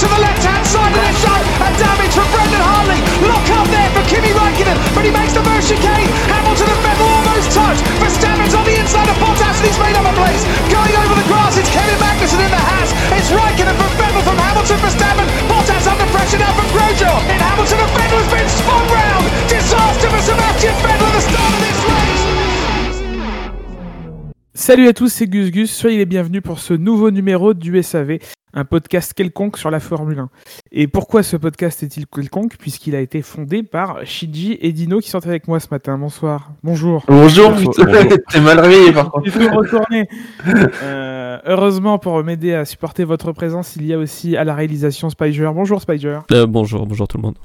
to the left-hand side of the shot. A damage from Brendan Hartley. Lock up there for Kimi Raikkonen, but he makes the first chicane. Hamilton and Vettel almost touch. For Verstappen's on the inside of Bottas, and he's made up a place. Going over the grass, it's Kevin Magnussen in the Haas. It's Raikkonen from Vettel from Hamilton for Verstappen. Bottas under pressure now from Grosjean. And Hamilton and Vettel has been spun round. Disaster for Sebastian Vettel at the start Salut à tous, c'est Gus Gus. Soyez les bienvenus pour ce nouveau numéro du SAV, un podcast quelconque sur la Formule 1. Et pourquoi ce podcast est-il quelconque? Puisqu'il a été fondé par Shinji et Dino qui sont avec moi ce matin. Bonsoir. Bonjour. Bonjour, t'es mal réveillé par contre. Il faut retourner. Euh, heureusement, pour m'aider à supporter votre présence, il y a aussi à la réalisation Spider. Bonjour Spider. Euh, bonjour, bonjour tout le monde.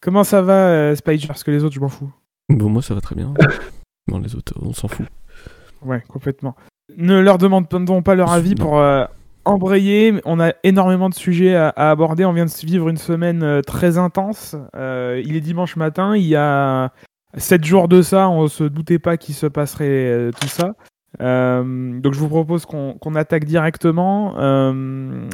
Comment ça va euh, Spider Parce que les autres, je m'en fous. Bon, moi ça va très bien. bon, les autres, on s'en fout. Ouais, complètement. Ne leur demandons pas leur avis pour euh, embrayer? On a énormément de sujets à, aborder. On vient de vivre une semaine euh, très intense. Euh, il est dimanche matin. Il y a 7 jours de ça. On se doutait pas qu'il se passerait tout ça. donc je vous propose qu'on qu attaque directement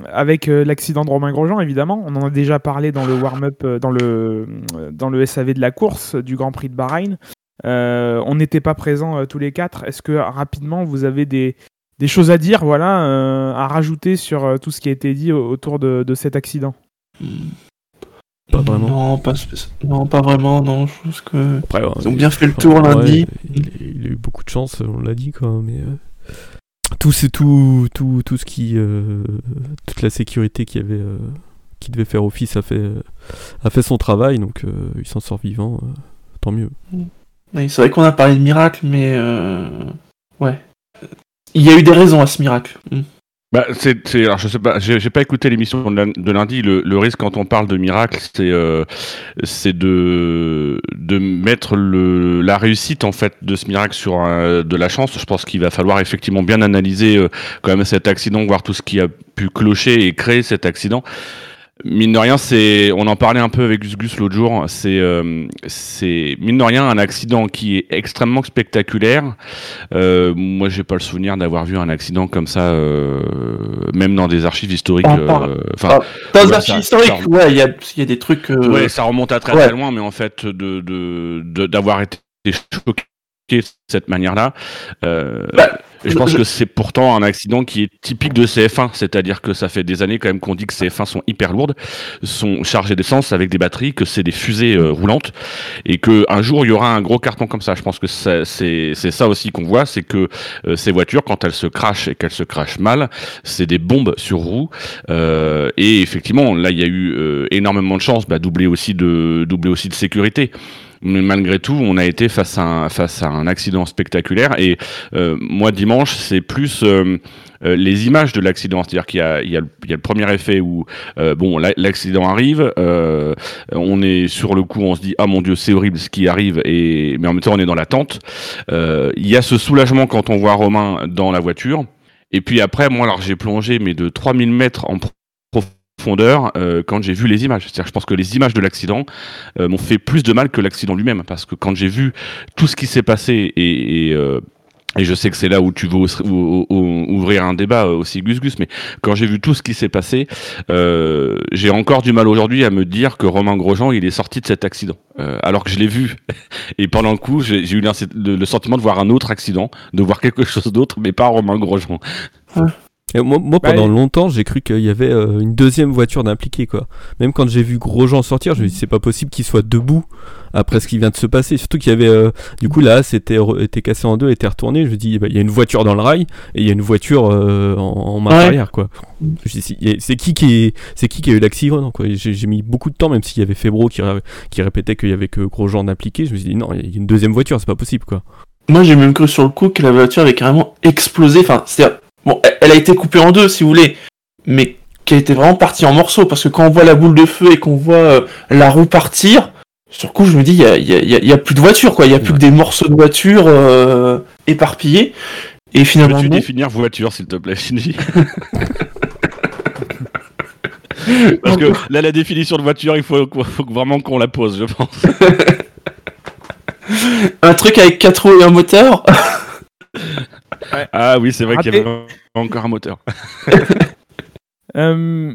avec l'accident de Romain Grosjean, évidemment. On en a déjà parlé dans le warm-up, dans le, dans le SAV de la course du Grand Prix de Bahreïn. Euh, on n'était pas présents euh, tous les quatre. Est-ce que rapidement vous avez des, des choses à dire, voilà, euh, à rajouter sur tout ce qui a été dit autour de, de cet accident? Pas vraiment. Non, pas, non, pas vraiment. Non, je pense que Après, ouais, ils ont bien fait le tour ouais, lundi. Il, il, a eu beaucoup de chance, on l'a dit quoi, mais tout c'est tout, tout, tout ce qui, toute la sécurité qui avait, qui devait faire office a fait, a fait son travail, donc il s'en sort vivant, tant mieux. Mm. Oui, c'est vrai qu'on a parlé de miracle, mais euh... ouais. Il y a eu des raisons à ce miracle. Mm. Bah, c'est, alors je sais pas, j'ai, pas écouté l'émission de lundi. Le, risque quand on parle de miracle, c'est, euh, c'est de, de mettre le, la réussite en fait de ce miracle sur de la chance. Je pense qu'il va falloir effectivement bien analyser euh, quand même cet accident, voir tout ce qui a pu clocher et créer cet accident. Mine de rien, c'est, on en parlait un peu avec Gus Gus l'autre jour. C'est, euh, c'est mine de rien un accident qui est extrêmement spectaculaire. Euh, moi, j'ai pas le souvenir d'avoir vu un accident comme ça, euh, même dans des archives historiques. Enfin, dans des archives historiques, ça, ouais, il y a, y a des trucs. euh, Ouais, ça remonte à très Ouais. très loin, mais en fait, de, de, de- d'avoir été choqué de cette manière-là. Euh, Je pense que c'est pourtant un accident qui est typique de CF1, c'est-à-dire que ça fait des années quand même qu'on dit que CF1 sont hyper lourdes, sont chargées d'essence avec des batteries, que c'est des fusées euh, roulantes, et que un jour il y aura un gros carton comme ça. Je pense que c'est ça aussi qu'on voit, c'est que euh, ces voitures, quand elles se crachent et qu'elles se crachent mal, c'est des bombes sur roues. Euh, et effectivement, là il y a eu euh, énormément de chance, bah, doublé aussi de doublé aussi de sécurité mais malgré tout, on a été face à un, face à un accident spectaculaire. Et euh, moi, dimanche, c'est plus euh, euh, les images de l'accident. C'est-à-dire qu'il y y, y a le premier effet où euh, bon, la- l'accident arrive, euh, on est sur le coup, on se dit ah mon dieu, c'est horrible ce qui arrive, et mais en même temps, on est dans l'attente. Euh, Il y a ce soulagement quand on voit Romain dans la voiture. Et puis après, moi, alors j'ai plongé, mais de 3000 mètres en profondeur euh, quand j'ai vu les images. C'est-à-dire, je pense que les images de l'accident euh, m'ont fait plus de mal que l'accident lui-même, parce que quand j'ai vu tout ce qui s'est passé et, et, euh, et je sais que c'est là où tu veux ouvrir un débat euh, aussi Gus Gus, mais quand j'ai vu tout ce qui s'est passé, euh, j'ai encore du mal aujourd'hui à me dire que Romain Grosjean il est sorti de cet accident, Euh, alors que je l'ai vu. Et pendant le coup, j'ai eu le sentiment de voir un autre accident, de voir quelque chose d'autre, mais pas Romain Grosjean. Et moi, moi, Bah, pendant longtemps, j'ai cru qu'il y avait euh, une deuxième voiture d'impliqué, quoi. Même quand j'ai vu Grosjean sortir, je me dis c'est pas possible qu'il soit debout après ce qui vient de se passer. Surtout qu'il y avait, euh, du coup, là, c'était était cassé en deux, était retourné. Je me dis, bah, il y a une voiture dans le rail et il y a une voiture euh, en, en marche Ouais. arrière, quoi. Je dis, c'est- c'est qui qui est, c'est qui qui a eu l'accident, quoi. J'ai j'ai mis beaucoup de temps, même s'il y avait Febro qui, qui répétait qu'il y avait que Grosjean d'impliqué. Je me suis dit non, il y a une deuxième voiture, c'est pas possible, quoi. Moi, j'ai même cru sur le coup que la voiture avait carrément explosé. Enfin, c'est-à-dire, bon, elle- a été coupée en deux, si vous voulez, mais qu'elle était vraiment partie en morceaux. Parce que quand on voit la boule de feu et qu'on voit euh, la roue partir, sur le coup, je me dis, il y a, y a- y a- y a plus de voiture, quoi. Il y a plus que des morceaux de voiture euh, éparpillés. Et finalement, Peux-tu non. définir voiture, s'il te plaît, Shinji Parce que là, la définition de voiture, il faut, faut vraiment qu'on la pose, je pense. un truc avec quatre roues et un moteur? Ah oui, c'est vrai qu'il y avait encore un moteur. Euh,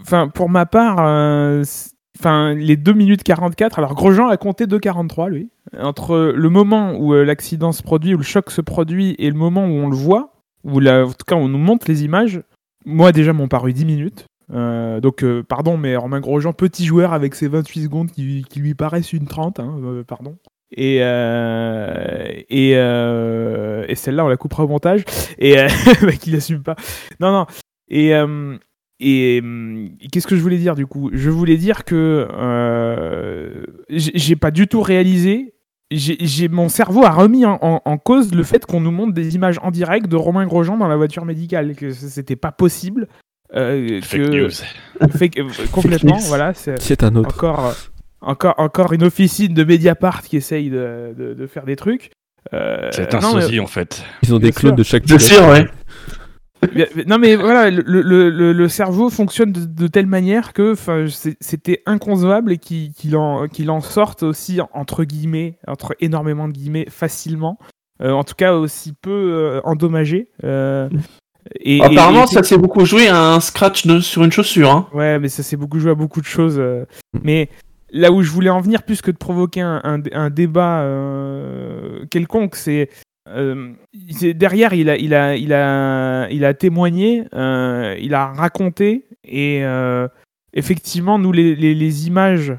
Enfin, pour ma part, euh, enfin, les 2 minutes 44, alors Grosjean a compté 2,43 lui. Entre le moment où euh, l'accident se produit, où le choc se produit, et le moment où on le voit, où la- en tout cas on nous montre les images, moi déjà m'ont paru 10 minutes. Euh, donc, euh, pardon, mais Romain Grosjean, petit joueur avec ses 28 secondes qui, qui lui paraissent une 30, hein, pardon. Et, euh, et, euh, et celle-là, on la coupera au montage. Et euh, mec, il assume pas. Non, non. Et, euh, et euh, qu'est-ce que je voulais dire du coup? Je voulais dire que euh, j'ai pas du tout réalisé. J'ai mon cerveau a remis en, en- en cause le fait qu'on nous montre des images en direct de Romain Grosjean dans la voiture médicale, que c'était pas possible. euh, Fake que- news. Fake- complètement, news. voilà. c'est- C'est un autre. encore, euh, encore, encore une officine de Mediapart qui essaye de, de- de faire des trucs. Euh, C'est un non, mais- sosie en fait. Ils ont des clones sûr. de chaque Bien sûr, ouais. mais- mais- non mais voilà, le, le- le- le cerveau fonctionne de, de telle manière que c'était inconcevable et qu'il qu'il en, qu'il en sorte aussi entre guillemets, entre énormément de guillemets, facilement. Euh, en tout cas aussi peu euh, endommagé. Euh, et, Apparemment, et- ça s'est beaucoup joué à un scratch de- sur une chaussure. Hein. Ouais, mais ça s'est beaucoup joué à beaucoup de choses. Mais là où je voulais en venir, plus que de provoquer un, un- un débat euh, quelconque, c'est euh, c'est- derrière, il a, il a, il a, il a témoigné, euh, il a raconté, et effectivement, nous les, les- les images.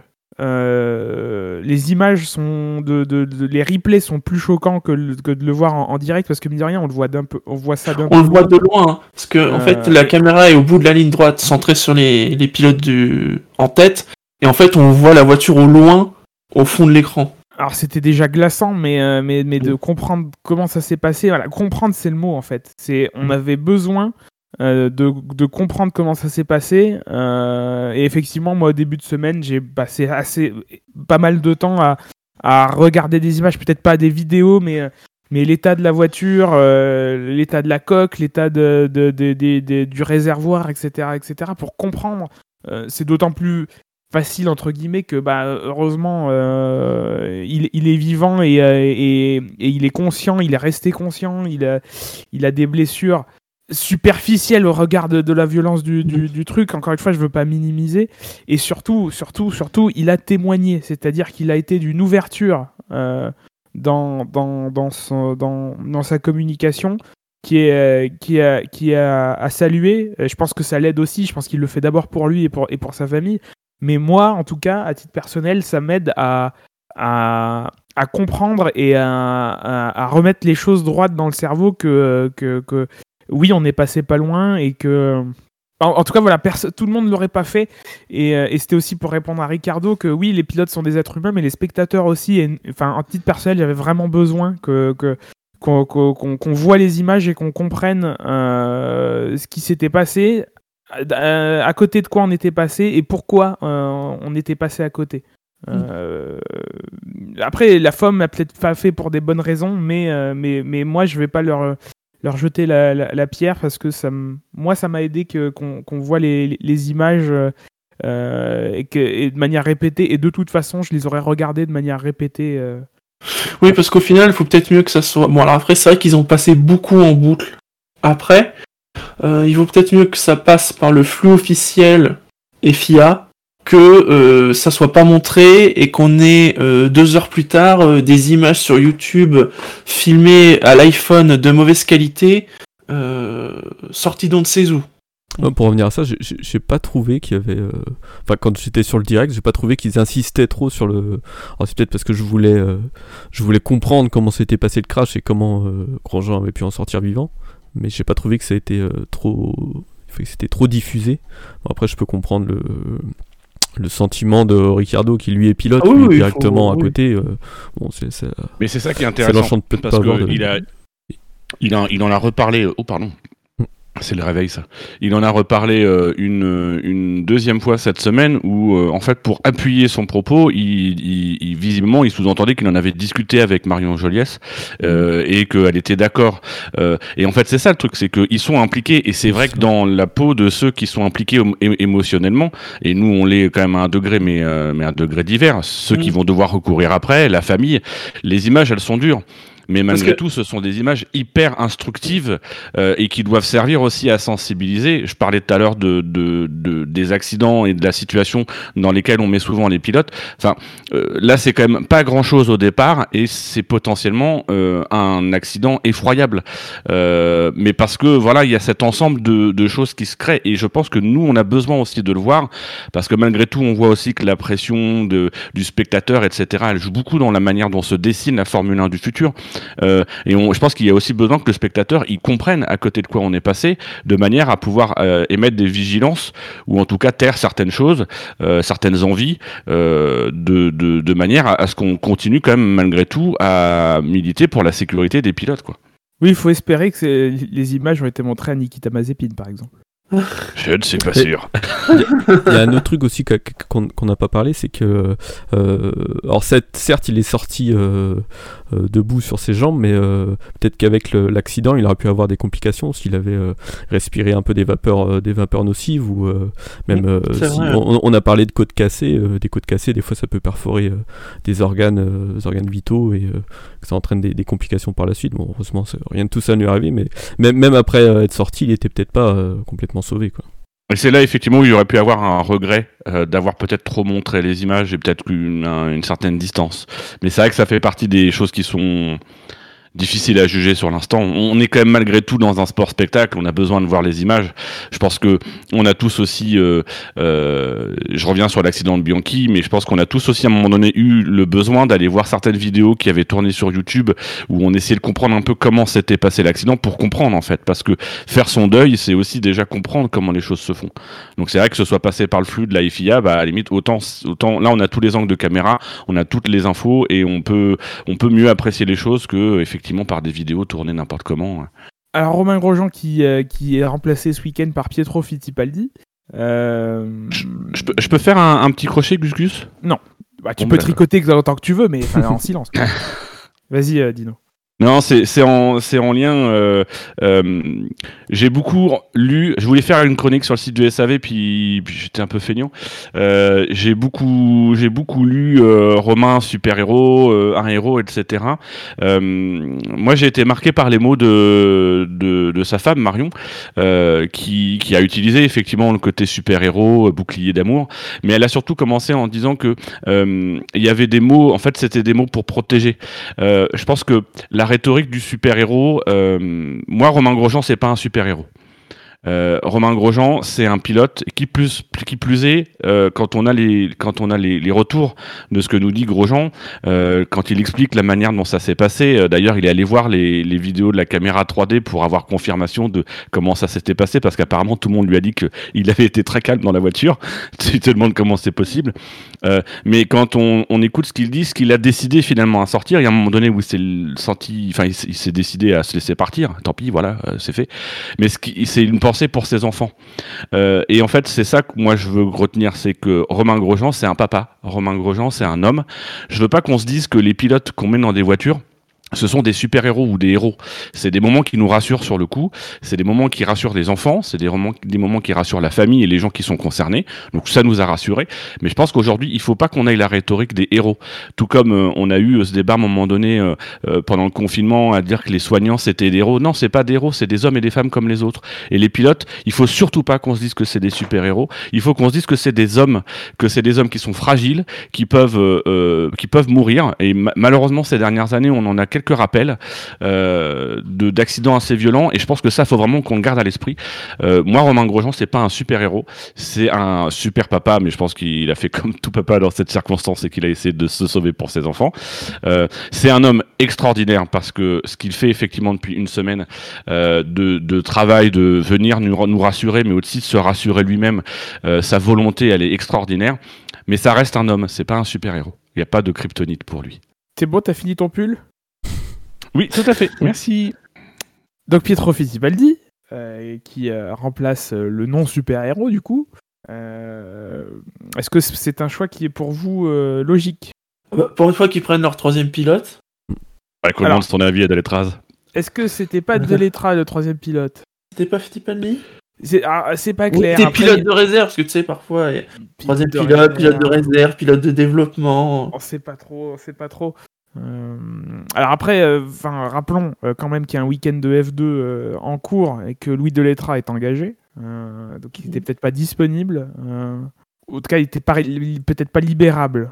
les images sont de, de- de- les replays sont plus choquants que, le- que de le voir en, en direct parce que mine de rien on le voit d'un peu on voit ça d'un On le voit de loin, hein, parce que en fait, la caméra est au bout de la ligne droite, centrée sur les, les pilotes du... en tête, et en fait, on voit la voiture au loin, au fond de l'écran. Alors c'était déjà glaçant, mais, euh, mais, mais de comprendre comment ça s'est passé, voilà, comprendre c'est le mot en fait. C'est on avait besoin euh, de, de comprendre comment ça s'est passé. euh, et effectivement, moi au début de semaine, j'ai passé assez pas mal de temps à, à regarder des images, peut-être pas des vidéos, mais mais l'état de la voiture, l'état de la coque, l'état de, de- de- du réservoir, etc., etc., pour comprendre. C'est d'autant plus facile entre guillemets que bah heureusement euh, il, il est vivant et, euh, et, et il est conscient, il est resté conscient, il a, il a des blessures superficielles au regard de, de la violence du, du, du truc. Encore une fois, je veux pas minimiser. Et surtout, surtout, surtout, il a témoigné, c'est-à-dire qu'il a été d'une ouverture euh, dans, dans, dans, son, dans, dans sa communication qui est, euh, qui est, qui à saluer. Euh, Je pense que ça l'aide aussi. Je pense qu'il le fait d'abord pour lui et pour, et pour sa famille. Mais moi, en tout cas, à titre personnel, ça m'aide à, à, comprendre et à, à- remettre les choses droites dans le cerveau que, que, que oui, on est passé pas loin et que. En, tout cas, voilà, tout le monde ne l'aurait pas fait. Et, euh, et c'était aussi pour répondre à Ricardo que oui, les pilotes sont des êtres humains, mais les spectateurs aussi. Enfin, en titre personnel, j'avais vraiment besoin que. que qu'on voit les images et qu'on comprenne euh, ce qui s'était passé, euh, à côté de quoi on était passé et pourquoi euh, on était passé à côté. Euh, Après, la FOM a peut-être pas fait pour des bonnes raisons, mais, euh, mais, mais moi, je vais pas leur, leur jeter la, la- la pierre parce que ça moi, ça m'a aidé que- qu'on qu'on voit les, les images euh, et, que, et de manière répétée. Et de toute façon, je les aurais regardées de manière répétée. Oui, parce qu'au final, il faut peut-être mieux que ça soit. Bon, alors après, c'est vrai qu'ils ont passé beaucoup en boucle. Après, euh, il vaut peut-être mieux que ça passe par le flux officiel FIA que euh, ça soit pas montré et qu'on ait euh, deux heures plus tard euh, des images sur YouTube filmées à l'iPhone de mauvaise qualité sorties d'on ne sait où. Pour revenir à ça, j'ai- pas trouvé qu'il y avait. Enfin, quand j'étais sur le direct, j'ai pas trouvé qu'ils insistaient trop sur le. Alors, c'est peut-être parce que je voulais, je voulais comprendre comment s'était passé le crash et comment euh, Grosjean avait pu en sortir vivant. Mais j'ai pas trouvé que ça a été euh, trop. c'était trop diffusé. Bon, après, je peux comprendre le. Le sentiment de Ricardo qui lui est pilote Ah oui, lui, oui, il directement faut- à oui. côté. euh, bon, c'est c'est- Mais c'est ça qui est intéressant. Parce pas avoir de- qu'il a, il, a- il en a reparlé. Oh, pardon. C'est le réveil, ça. Il en a reparlé euh, une, une deuxième fois cette semaine où, euh, en fait, pour appuyer son propos, il, il- il- visiblement, il sous-entendait qu'il en avait discuté avec Marion Joliès euh, et qu'elle était d'accord. Et en fait, c'est ça le truc, c'est qu'ils sont impliqués et c'est vrai que dans la peau de ceux qui sont impliqués émo- émotionnellement, et nous, on l'est quand même à un degré, mais, mais à un degré divers, ceux qui vont devoir recourir après, la famille, les images, elles sont dures. Mais malgré que- tout, ce sont des images hyper instructives euh, et qui doivent servir aussi à sensibiliser. Je parlais tout à l'heure de, de, de- des accidents et de la situation dans lesquelles on met souvent les pilotes. Enfin, euh, là, c'est quand même pas grand-chose au départ et c'est potentiellement euh, un accident effroyable. Euh, mais parce que voilà, il y a cet ensemble de, de choses qui se créent et je pense que nous, on a besoin aussi de le voir parce que malgré tout, on voit aussi que la pression de, du spectateur, etc., elle joue beaucoup dans la manière dont se dessine la Formule 1 du futur. Euh, et je pense qu'il y a aussi besoin que le spectateur il comprenne à côté de quoi on est passé, de manière à pouvoir euh, émettre des vigilances ou en tout cas taire certaines choses, euh, certaines envies, de, manière à, à ce qu'on continue quand même malgré tout à militer pour la sécurité des pilotes. Quoi. Oui, il faut espérer que les images ont été montrées à Nikita Mazepin, par exemple. Je ne suis pas sûr. Il y a un autre truc aussi qu'on n'a pas parlé, c'est que, euh, alors certes, certes, il est sorti euh, euh, debout sur ses jambes, mais euh, peut-être qu'avec l'accident, il aurait pu avoir des complications s'il avait euh, respiré un peu des vapeurs, euh, des vapeurs nocives ou euh, même. euh, si- on, on a parlé de côtes cassées, euh, des côtes cassées, des fois ça peut perforer euh, des organes, euh, des organes vitaux et euh, que ça entraîne des, des complications par la suite. Bon, heureusement, rien de tout ça ne lui est arrivé, mais même, même après euh, être sorti, il était peut-être pas euh, quoi. Et c'est là effectivement où il aurait pu avoir un regret euh, d'avoir peut-être trop montré les images et peut-être une, un- une certaine distance. Mais c'est vrai que ça fait partie des choses qui sont difficiles à juger sur l'instant. On est quand même malgré tout dans un sport spectacle, on a besoin de voir les images. Je pense que on a tous aussi, euh, euh, je reviens sur l'accident de Bianchi, mais je pense qu'on a tous aussi à un moment donné eu le besoin d'aller voir certaines vidéos qui avaient tourné sur YouTube où on essayait de comprendre un peu comment s'était passé l'accident pour comprendre en fait, parce que faire son deuil, c'est aussi déjà comprendre comment les choses se font. Donc c'est vrai que ce soit passé par le flux de la FIA, bah à la limite autant autant là on a tous les angles de caméra, on a toutes les infos et on peut on peut mieux apprécier les choses que effectivement par des vidéos tournées n'importe comment. Alors, Romain Grosjean qui, euh, qui est remplacé ce week-end par Pietro Fittipaldi. Euh, Je peux, je peux faire un, un petit crochet Gus Gus? Bah, tu Bon, peux bah, tricoter autant que tu veux, mais en silence. Vas-y, euh, Dino. Non, c'est en, en lien. euh, euh, j'ai beaucoup lu. Je voulais faire une chronique sur le site du SAV, puis, j'étais un peu feignant. Euh, j'ai beaucoup, beaucoup lu Romain super héros, un héros, etc. Moi, j'ai été marqué par les mots de de, de sa femme Marion, qui qui a utilisé effectivement le côté super héros, bouclier d'amour, mais elle a surtout commencé en disant que il y avait des mots. En fait, c'était des mots pour protéger. Je pense que la rhétorique du super-héros, euh, moi, Romain Grosjean, c'est pas un super-héros. Euh, Romain Grosjean, c'est un pilote qui plus, qui plus est, euh, quand on a les, quand on a les, les retours de ce que nous dit Grosjean, euh, quand il explique la manière dont ça s'est passé. D'ailleurs, il est allé voir les, les vidéos de la caméra 3D pour avoir confirmation de comment ça s'était passé, parce qu'apparemment tout le monde lui a dit qu'il avait été très calme dans la voiture. tu te demandes comment c'est possible. Mais quand on, on écoute ce qu'il dit, ce qu'il a décidé finalement à sortir, il y a un moment donné où il s'est senti, enfin, il, s'est- décidé à se laisser partir. Tant pis, voilà, c'est fait. Mais c'est une pensée pour ses enfants. Euh, et en fait, c'est ça que moi je veux retenir, c'est que Romain Grosjean, c'est un papa. Romain Grosjean, c'est un homme. Je veux pas qu'on se dise que les pilotes qu'on met dans des voitures ce sont des super-héros ou des héros. C'est des moments qui nous rassurent sur le coup, c'est des moments qui rassurent les enfants, c'est des moments, des moments qui rassurent la famille et les gens qui sont concernés. Donc ça nous a rassurés. Mais je pense qu'aujourd'hui, il faut pas qu'on aille la rhétorique des héros. Tout comme euh, on a eu euh, ce débat à un moment donné euh, euh, pendant le confinement à dire que les soignants c'était des héros. Non, c'est pas des héros, c'est des hommes et des femmes comme les autres. Et les pilotes, il faut surtout pas qu'on se dise que c'est des super-héros. Il faut qu'on se dise que c'est des hommes, que c'est des hommes qui sont fragiles, qui peuvent, euh, qui peuvent mourir. Et ma- malheureusement, ces dernières années, on en a quelques rappels euh, de d'accidents assez violents. Et je pense que ça, faut vraiment qu'on le garde à l'esprit. Euh, moi, Romain Grosjean, c'est pas un super-héros, c'est un super papa, mais je pense qu'il a fait comme tout papa dans cette circonstance et qu'il a essayé de se sauver pour ses enfants. Euh, c'est un homme extraordinaire parce que ce qu'il fait effectivement depuis une semaine euh, de, travail, de venir nous, rassurer, mais aussi de se rassurer lui-même, sa volonté, elle est extraordinaire. Mais ça reste un homme, c'est pas un super-héros. Il n'y a pas de kryptonite pour lui. C'est bon, t'as fini ton pull? Oui, tout à fait. Merci. Donc Pietro Fittipaldi, euh, qui euh, remplace euh, le non super-héros du coup. Euh, Est-ce que c'est un choix qui est pour vous euh, logique? Bah, Pour une fois qu'ils prennent leur troisième pilote. Ouais, comment Alors- ton avis, Adaletraz Est-ce que c'était pas Deletra le troisième pilote? C'était pas Fittipaldi? C'est ah, c'est pas clair. T'es pilote de réserve, parce que tu sais, parfois, troisième pilote, pilote de réserve. réserve, pilote de développement. On sait pas trop, on sait pas trop. Euh, alors après, euh, rappelons euh, quand même qu'il y a un week-end de F2 euh, en cours et que Louis Delettra est engagé, donc il n'était peut-être pas disponible. En tout cas, il était pas- il- peut-être pas libérable.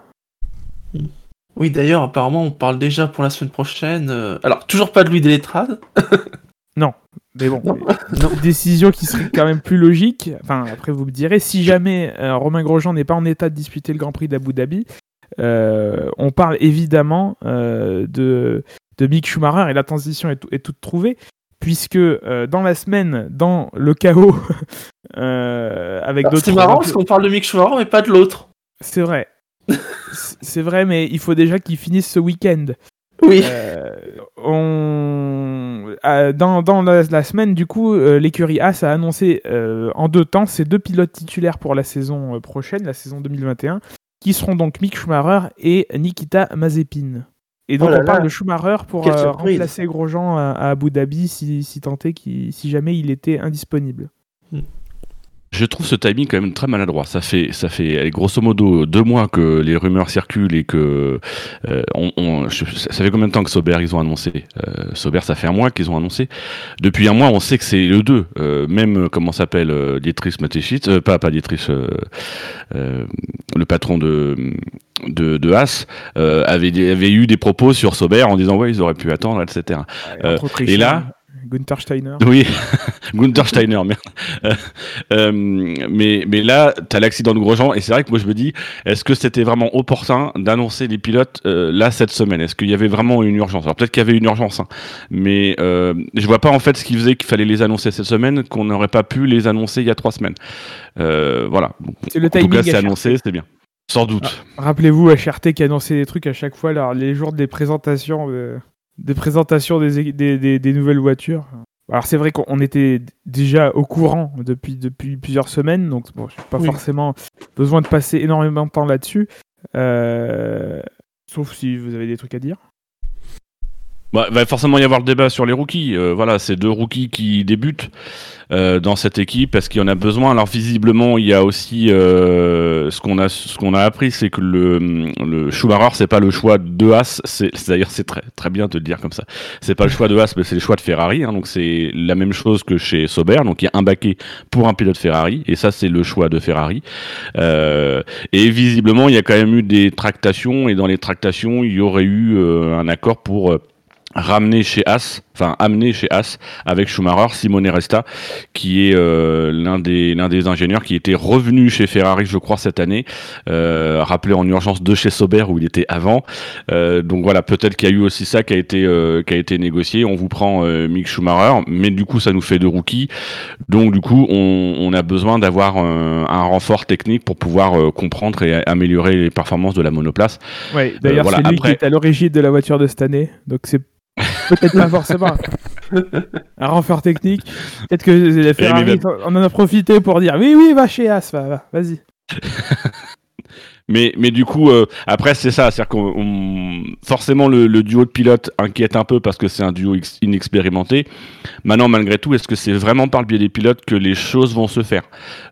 Oui, d'ailleurs, apparemment, on parle déjà pour la semaine prochaine. Alors, toujours pas de Louis Delettrade. Mais bon, Non. décision qui serait quand même plus logique. Enfin, après vous me direz, si jamais Romain Grosjean n'est pas en état de disputer le Grand Prix d'Abu Dhabi, on parle évidemment euh, de, de Mick Schumacher et la transition est, tout- est toute trouvée, puisque euh, dans la semaine, dans le chaos, euh, avec d'autres. C'est marrant parce qu'on parle de Mick Schumacher, mais pas de l'autre. C'est vrai. C'est- vrai, mais il faut déjà qu'il finisse ce week-end. Oui. Euh, on... euh, dans dans la, la semaine, du coup, euh, l'écurie As a annoncé euh, en deux temps ses deux pilotes titulaires pour la saison euh, prochaine, la saison 2021, qui seront donc Mick Schumacher et Nikita Mazepin. Et donc Oh là on parle là. de Schumacher pour euh, remplacer Grosjean à, à Abu Dhabi si, qu'il- si jamais il était indisponible. Je trouve ce timing quand même très maladroit. Ça fait, ça fait grosso modo deux mois que les rumeurs circulent et que euh, on, on- je- ça fait combien de temps que Sauber ils ont annoncé euh, Sauber, ça fait un mois qu'ils ont annoncé. Depuis un mois, on sait que c'est le 2. Euh, même euh, comment s'appelle euh, Dietrich Mateschitz, euh, pas pas Dietrich, euh, euh, le patron de de, de Haas euh, avait, avait eu des propos sur Sauber en disant ouais ils auraient pu attendre, etc. Euh, et là- Gunther Steiner. Oui, Gunther Steiner, merde. Euh, euh, mais, mais là, tu as l'accident de Grosjean, et c'est vrai que moi je me dis, est-ce que c'était vraiment opportun d'annoncer les pilotes euh, là cette semaine? Est-ce qu'il y avait vraiment une urgence? Alors peut-être qu'il y avait une urgence, hein, mais je vois pas en fait ce qui faisait qu'il fallait les annoncer cette semaine, qu'on n'aurait pas pu les annoncer il y a trois semaines. Voilà. C'est le en tout cas, c'est annoncé, c'est bien. Sans doute. Rappelez-vous HRT qui annonçait des trucs à chaque fois, alors, les jours des présentations, euh, des, présentations des, des, des- des nouvelles voitures. Alors c'est vrai qu'on était déjà au courant depuis, depuis plusieurs semaines, donc bon, j'ai pas Oui. forcément besoin de passer énormément de temps là-dessus. Euh, sauf si vous avez des trucs à dire. Bah, va forcément y avoir le débat sur les rookies. Euh, voilà, c'est deux rookies qui débutent euh, dans cette équipe parce qu'il y en a besoin. Alors visiblement, il y a aussi euh, ce qu'on a ce a appris, c'est que le le Schumacher, c'est pas le choix de Haas. C'est d'ailleurs c'est très très bien de le dire comme ça. C'est pas le choix de Haas, mais c'est le choix de Ferrari. hein. donc c'est la même chose que chez Sauber. Donc il y a un baquet pour un pilote Ferrari et ça c'est le choix de Ferrari. Et visiblement, il y a quand même eu des tractations et dans les tractations, il y aurait eu un accord pour ramener chez As, enfin amener chez As avec Schumacher, Simone Resta, qui est euh, l'un des l'un des ingénieurs qui était revenu chez Ferrari, je crois, cette année, euh, rappelé en urgence de chez Sauber où il était avant. Euh, donc voilà, peut-être qu'il y a eu aussi ça qui a été qui a été négocié. On vous prend Mick Schumacher, mais du coup ça nous fait deux rookies. Donc du coup, on, on a besoin d'avoir un, renfort technique pour pouvoir comprendre et améliorer les performances de la monoplace. Ouais, d'ailleurs voilà, c'est lui après- qui est à l'origine de la voiture de cette année, donc c'est peut-être pas forcément un renfort technique. Peut-être que les Ferrari mais on en a profité pour dire oui oui va chez As, va, va, vas-y. Mais, mais du coup, euh, après, c'est ça. C'est-à-dire qu'on on- forcément, le, le duo de pilotes inquiète un peu parce que c'est un duo ex- inexpérimenté. Maintenant, malgré tout, est-ce que c'est vraiment par le biais des pilotes que les choses vont se faire?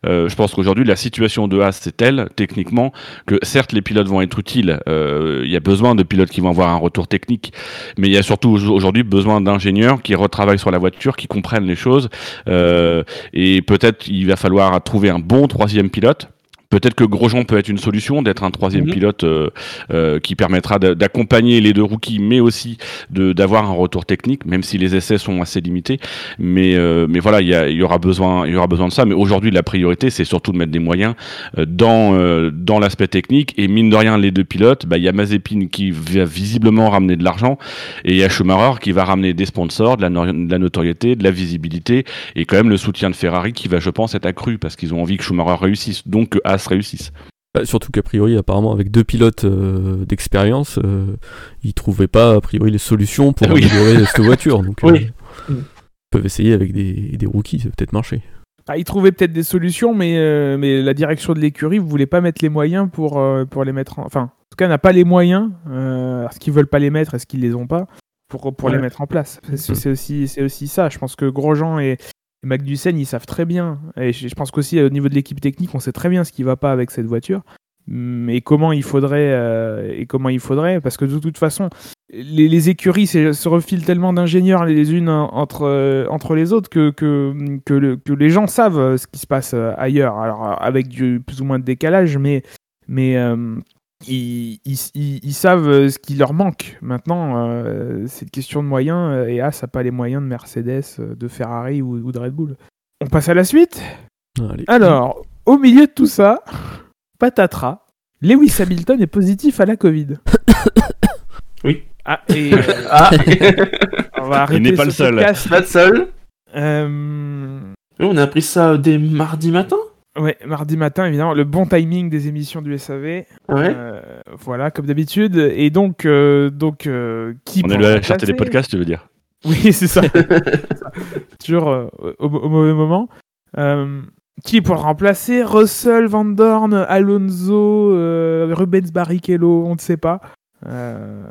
Euh, Je pense qu'aujourd'hui, la situation de Haas, c'est telle, techniquement, que certes, les pilotes vont être utiles. Euh, Il y a besoin de pilotes qui vont avoir un retour technique. Mais il y a surtout au- aujourd'hui besoin d'ingénieurs qui retravaillent sur la voiture, qui comprennent les choses. Euh, et peut-être il va falloir trouver un bon troisième pilote. Peut-être que Grosjean peut être une solution, d'être un troisième Mhm. pilote euh, euh, qui permettra d'a- d'accompagner les deux rookies, mais aussi de- d'avoir un retour technique, même si les essais sont assez limités. Mais, euh, mais voilà, il y, y aura besoin, il y aura besoin de ça. Mais aujourd'hui, la priorité, c'est surtout de mettre des moyens euh, dans, euh, dans l'aspect technique. Et mine de rien, les deux pilotes, bah, il y a Mazepin qui va visiblement ramener de l'argent, et il y a Schumacher qui va ramener des sponsors, de la, no- de la notoriété, de la visibilité, et quand même le soutien de Ferrari qui va, je pense, être accru parce qu'ils ont envie que Schumacher réussisse, donc que Haas réussisse. Bah, surtout qu'a priori, apparemment, avec deux pilotes euh, d'expérience, euh, ils trouvaient pas a priori les solutions pour Ah oui. améliorer cette voiture. Donc, Oui. euh, ils peuvent essayer avec des, des rookies, ça peut peut-être marcher. Ah, ils trouvaient peut-être des solutions, mais, euh, mais la direction de l'écurie ne voulait pas mettre les moyens pour, euh, pour les mettre en... Enfin, en tout cas, n'a pas les moyens. Euh, est-ce qu'ils veulent pas les mettre Est-ce qu'ils les ont pas Pour, pour les mettre en place. C'est c'est aussi, c'est aussi ça. Je pense que Grosjean et, et ils savent très bien. Et je, pense qu'aussi, au niveau de l'équipe technique, on sait très bien ce qui va pas avec cette voiture. et comment il faudrait euh, et comment il faudrait parce que de toute façon les, écuries se refilent tellement d'ingénieurs les unes en- entre euh, entre les autres que que, que, le- que les gens savent euh, ce qui se passe euh, ailleurs alors euh, avec du plus ou moins de décalage mais euh, ils, ils, ils- ils savent euh, ce qui leur manque. Maintenant, euh, c'est une question de moyens. euh, Et As n'a pas les moyens de Mercedes, euh, de Ferrari ou, ou de Red Bull. On passe à la suite. Allez. Alors, au milieu de tout ça, patatras, Lewis Hamilton est positif à la Covid. Oui. Ah, et euh, Ah, on va arrêter n'est pas ce le seul. pas de seul. Euh, on a appris ça dès mardi matin. Ouais, mardi matin, évidemment, le bon timing des émissions du SAV. Ouais. Euh, voilà, comme d'habitude. Et donc, euh, donc euh, qui On est pour le HRT des remplacer podcasts, tu veux dire Oui, c'est ça. Toujours euh, au, au mauvais moment. Euh, qui pour le remplacer Russell, Van Dorn, Alonso, euh, Rubens Barrichello, on ne sait pas. Euh,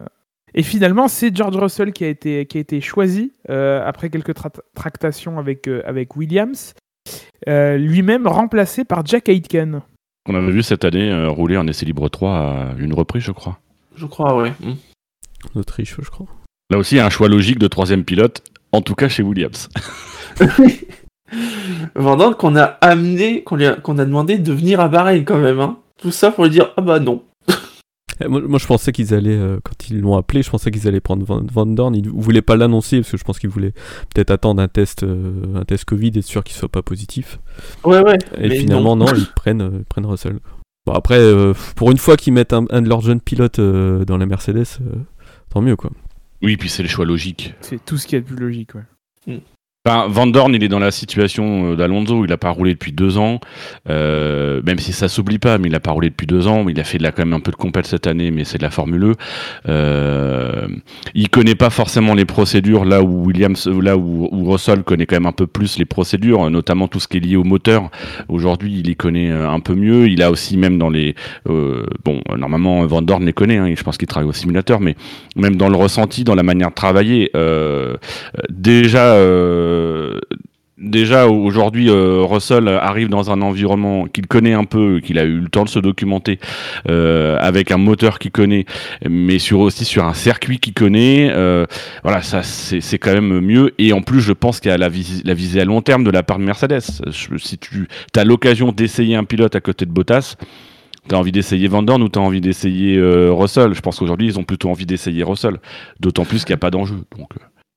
et finalement, c'est George Russell qui a été, qui a été choisi euh, après quelques tra- tractations avec, euh, avec Williams. Euh, lui-même remplacé par Jack Aitken. On avait vu cette année euh, rouler en essai libre 3 à une reprise, je crois. Je crois, ouais. Mm. Autriche, je crois. Là aussi, un choix logique de troisième pilote, en tout cas chez Williams. Vendant qu'on a amené, qu'on lui a, qu'on a demandé de venir à Bahreïn quand même. Hein. Tout ça pour lui dire ah bah non. Eh, Moi, moi, je pensais qu'ils allaient, euh, quand ils l'ont appelé, je pensais qu'ils allaient prendre Van, Van Dorn. Ils voulaient pas l'annoncer parce que je pense qu'ils voulaient peut-être attendre un test, euh, un test Covid et être sûr qu'il soit pas positif. Ouais ouais. Et mais finalement, non, ils prennent, euh, ils prennent Russell. Bon, après, euh, pour une fois qu'ils mettent un, un de leurs jeunes pilotes euh, dans la Mercedes, euh, tant mieux quoi. Oui, puis c'est le choix logique. C'est tout ce qui est le plus logique. Ouais. Van Dorn, il est dans la situation euh, d'Alonso, il a pas roulé depuis deux ans, euh, même si ça s'oublie pas, mais il a pas roulé depuis deux ans, il a fait de la, quand même un peu de compète cette année, mais c'est de la Formule E. Euh, il connaît pas forcément les procédures, là où Williams, là où, où Russell connaît quand même un peu plus les procédures, notamment tout ce qui est lié au moteur. Aujourd'hui, il les connaît un peu mieux, il a aussi même dans les, bon, normalement Van Dorn les connaît, hein, je pense qu'il travaille au simulateur, mais même dans le ressenti, dans la manière de travailler, déjà, déjà aujourd'hui, euh, Russell arrive dans un environnement qu'il connaît un peu, qu'il a eu le temps de se documenter, euh, avec un moteur qu'il connaît, mais sur aussi sur un circuit qu'il connaît. euh, voilà, ça c'est quand même mieux. Et en plus, je pense qu'il y a la, vis- la visée à long terme de la part de Mercedes. Si tu as l'occasion d'essayer un pilote à côté de Bottas. T'as envie d'essayer Van Dorn ou t'as envie d'essayer euh, Russell? Je pense qu'aujourd'hui ils ont plutôt envie d'essayer Russell, d'autant plus qu'il n'y a pas d'enjeu. Euh,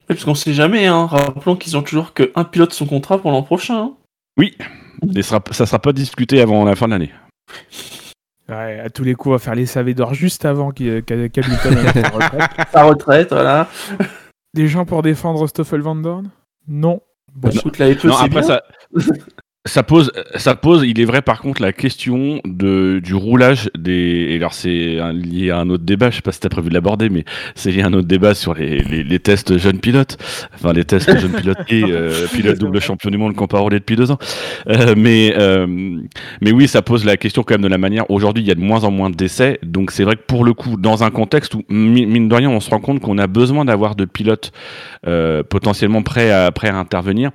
Parce qu'on sait jamais. Hein. Rappelons qu'ils ont toujours qu'un pilote son contrat pour l'an prochain. hein. Et sera, ça sera pas discuté avant la fin de l'année. Ouais, à tous les coups, on va faire les SAV d'or juste avant qu'Hamilton annonce sa retraite. Sa retraite, voilà. Des gens pour défendre Stoffel Van Dorn? Non. Bon, Bah, écoute, la F2, non, c'est après bien. ça, ça pose, ça pose. Il est vrai par contre la question de du roulage des. Et alors c'est lié à un autre débat. Je sais pas si t'as prévu de l'aborder, mais c'est lié à un autre débat sur les, les, les tests jeunes pilotes. Enfin les tests jeunes pilotes et euh, pilote double champion du monde qu'on pas roulé depuis deux ans. Euh, mais euh, mais oui, ça pose la question quand même de la manière. Aujourd'hui, il y a de moins en moins d'essais, donc c'est vrai que pour le coup, dans un contexte où mi- mine de rien, on se rend compte qu'on a besoin d'avoir de pilotes euh, potentiellement prêts à prêts à intervenir,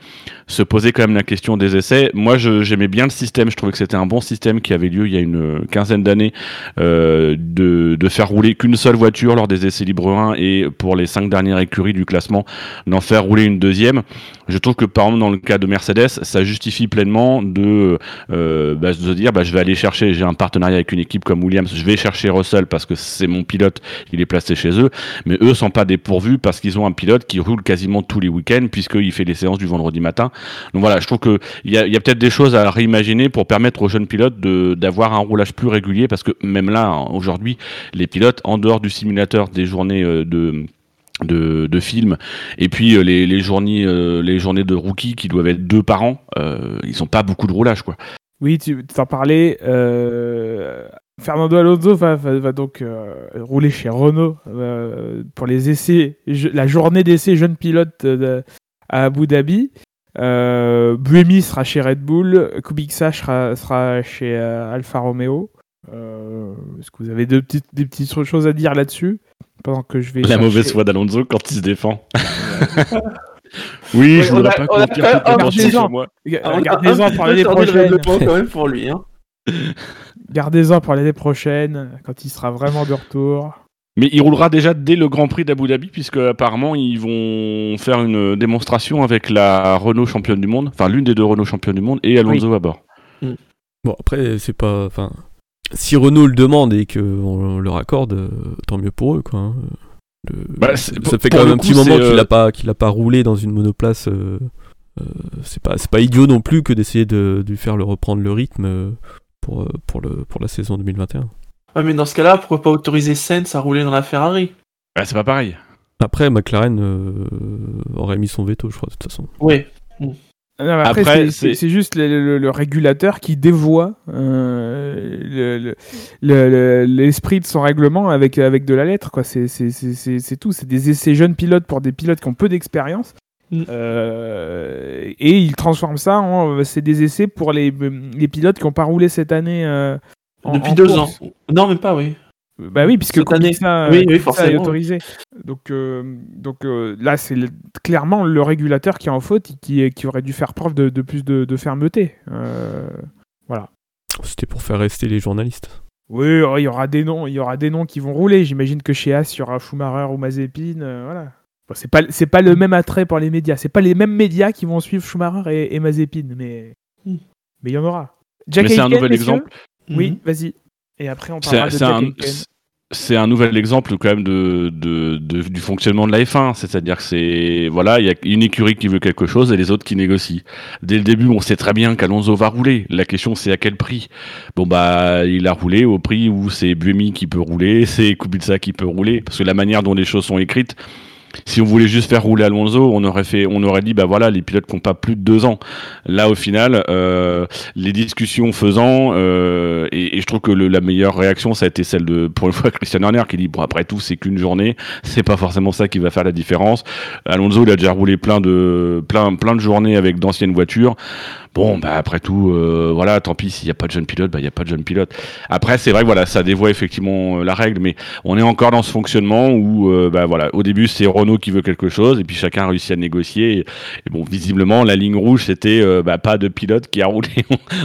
se poser quand même la question des essais. Moi, j'aimais bien le système. Je trouvais que c'était un bon système qui avait lieu il y a une quinzaine d'années euh, de, faire rouler qu'une seule voiture lors des essais libres 1 et pour les cinq dernières écuries du classement, d'en faire rouler une deuxième. Je trouve que par exemple dans le cas de Mercedes, ça justifie pleinement de, euh, bah, de dire bah, je vais aller chercher, j'ai un partenariat avec une équipe comme Williams, je vais chercher Russell parce que c'est mon pilote, il est placé chez eux, mais eux sont pas dépourvus parce qu'ils ont un pilote qui roule quasiment tous les week-ends puisqu'il fait les séances du vendredi matin. Donc voilà, je trouve que il y a peut-être des choses à réimaginer pour permettre aux jeunes pilotes d'avoir un roulage plus régulier parce que même là aujourd'hui, les pilotes en dehors du simulateur des journées euh, de de, de films et puis euh, les, les journées euh, les journées de rookies qui doivent être deux par an ils ont pas beaucoup de roulage quoi Oui, tu t'en parlais. Fernando Alonso va, va- va donc rouler chez Renault pour les essais, la journée d'essai jeune pilote de- à Abu Dhabi. Euh, Buemi sera chez Red Bull, Kubica sera, sera chez euh, Alfa Romeo. Euh, Est-ce que vous avez deux petites, des petites choses à dire là-dessus? Pendant que je vais la chercher- mauvaise foi d'Alonso quand il se défend oui Ouais, je voudrais pas on a compter quand même tout le temps regardé sur ça. moi Ga- Ah, on a Gardez-en un pour l'année peu chargé de prochaine. règlement quand même pour lui. Hein. Gardez-en pour l'année prochaine, quand il sera vraiment de retour. Mais il roulera déjà dès le Grand Prix d'Abu Dhabi, puisque apparemment ils vont faire une démonstration avec la Renault championne du monde, enfin l'une des deux Renault championnes du monde, et Alonso à bord. Bon, après, c'est pas. Enfin, si Renault le demande et qu'on leur accorde, euh, tant mieux pour eux, quoi. hein. Le- Bah, ça fait quand même un coup, petit moment qu'il euh, a pas a pas roulé dans une monoplace. euh, euh, c'est pas idiot non plus que d'essayer de, de lui faire le reprendre le rythme euh, pour euh, pour le pour la saison 2021. Ouais, mais dans ce cas-là, pourquoi pas autoriser Sainz à rouler dans la Ferrari? Bah, c'est pas pareil. Après, McLaren euh, aurait mis son veto, je crois, de toute façon. Oui. Non, mais après, Après, c'est- juste le, le- le régulateur qui dévoie euh, le- le- le- le- l'esprit de son règlement avec, avec de la lettre. quoi. C'est c'est- c'est- c'est- c'est tout. C'est des essais jeunes pilotes pour des pilotes qui ont peu d'expérience. Mm. Euh, et il transforme ça en c'est des essais pour les, les pilotes qui n'ont pas roulé cette année. euh, Depuis en deux course. ans. Non, même pas, oui. Bah oui, puisque Cette année. Kubica, Oui, oui, est autorisé. Donc, euh, donc euh, là, c'est le- clairement le régulateur qui est en faute et qui, qui aurait dû faire preuve de, de plus de, de fermeté. Euh, C'était pour faire rester les journalistes. oui, oh, il y aura des noms, il y aura des noms qui vont rouler. J'imagine que chez As, il y aura Schumacher ou Mazepin. euh, voilà. Bon, c'est pas c'est pas le même attrait pour les médias. C'est pas les mêmes médias qui vont suivre Schumacher et, et Mazepin, mais Mm. mais il y en aura. Jack Mais c'est un nouvel messieurs exemple. Oui, Mhm. vas-y. Et après, on C'est parlera de un, c'est un nouvel exemple quand même de, de- de- du fonctionnement de la F1. C'est-à-dire que c'est voilà, il y a une écurie qui veut quelque chose et les autres qui négocient. Dès le début, on sait très bien qu'Alonso va rouler. La question c'est à quel prix? Bon bah, il a roulé au prix où c'est Buemi qui peut rouler, c'est Kubica qui peut rouler, parce que la manière dont les choses sont écrites. Si on voulait juste faire rouler Alonso, on aurait fait, on aurait dit, bah voilà, les pilotes n'ont pas plus de deux ans. Là, au final, euh, les discussions faisant, euh, et, et je trouve que la meilleure réaction, ça a été celle de, pour une fois, Christian Horner, qui dit, bon, après tout, c'est qu'une journée, c'est pas forcément ça qui va faire la différence. Alonso, il a déjà roulé plein de, plein, plein de journées avec d'anciennes voitures. Bon, bah après tout, euh, voilà, tant pis, s'il n'y a pas de jeune pilote, bah il n'y a pas de jeune pilote. Après, c'est vrai que voilà, ça dévoie effectivement euh, la règle, mais on est encore dans ce fonctionnement où, euh, bah voilà, au début, c'est Renault qui veut quelque chose, et puis chacun réussit à négocier. Et, bon, visiblement, la ligne rouge, c'était bah, pas de pilote qui a roulé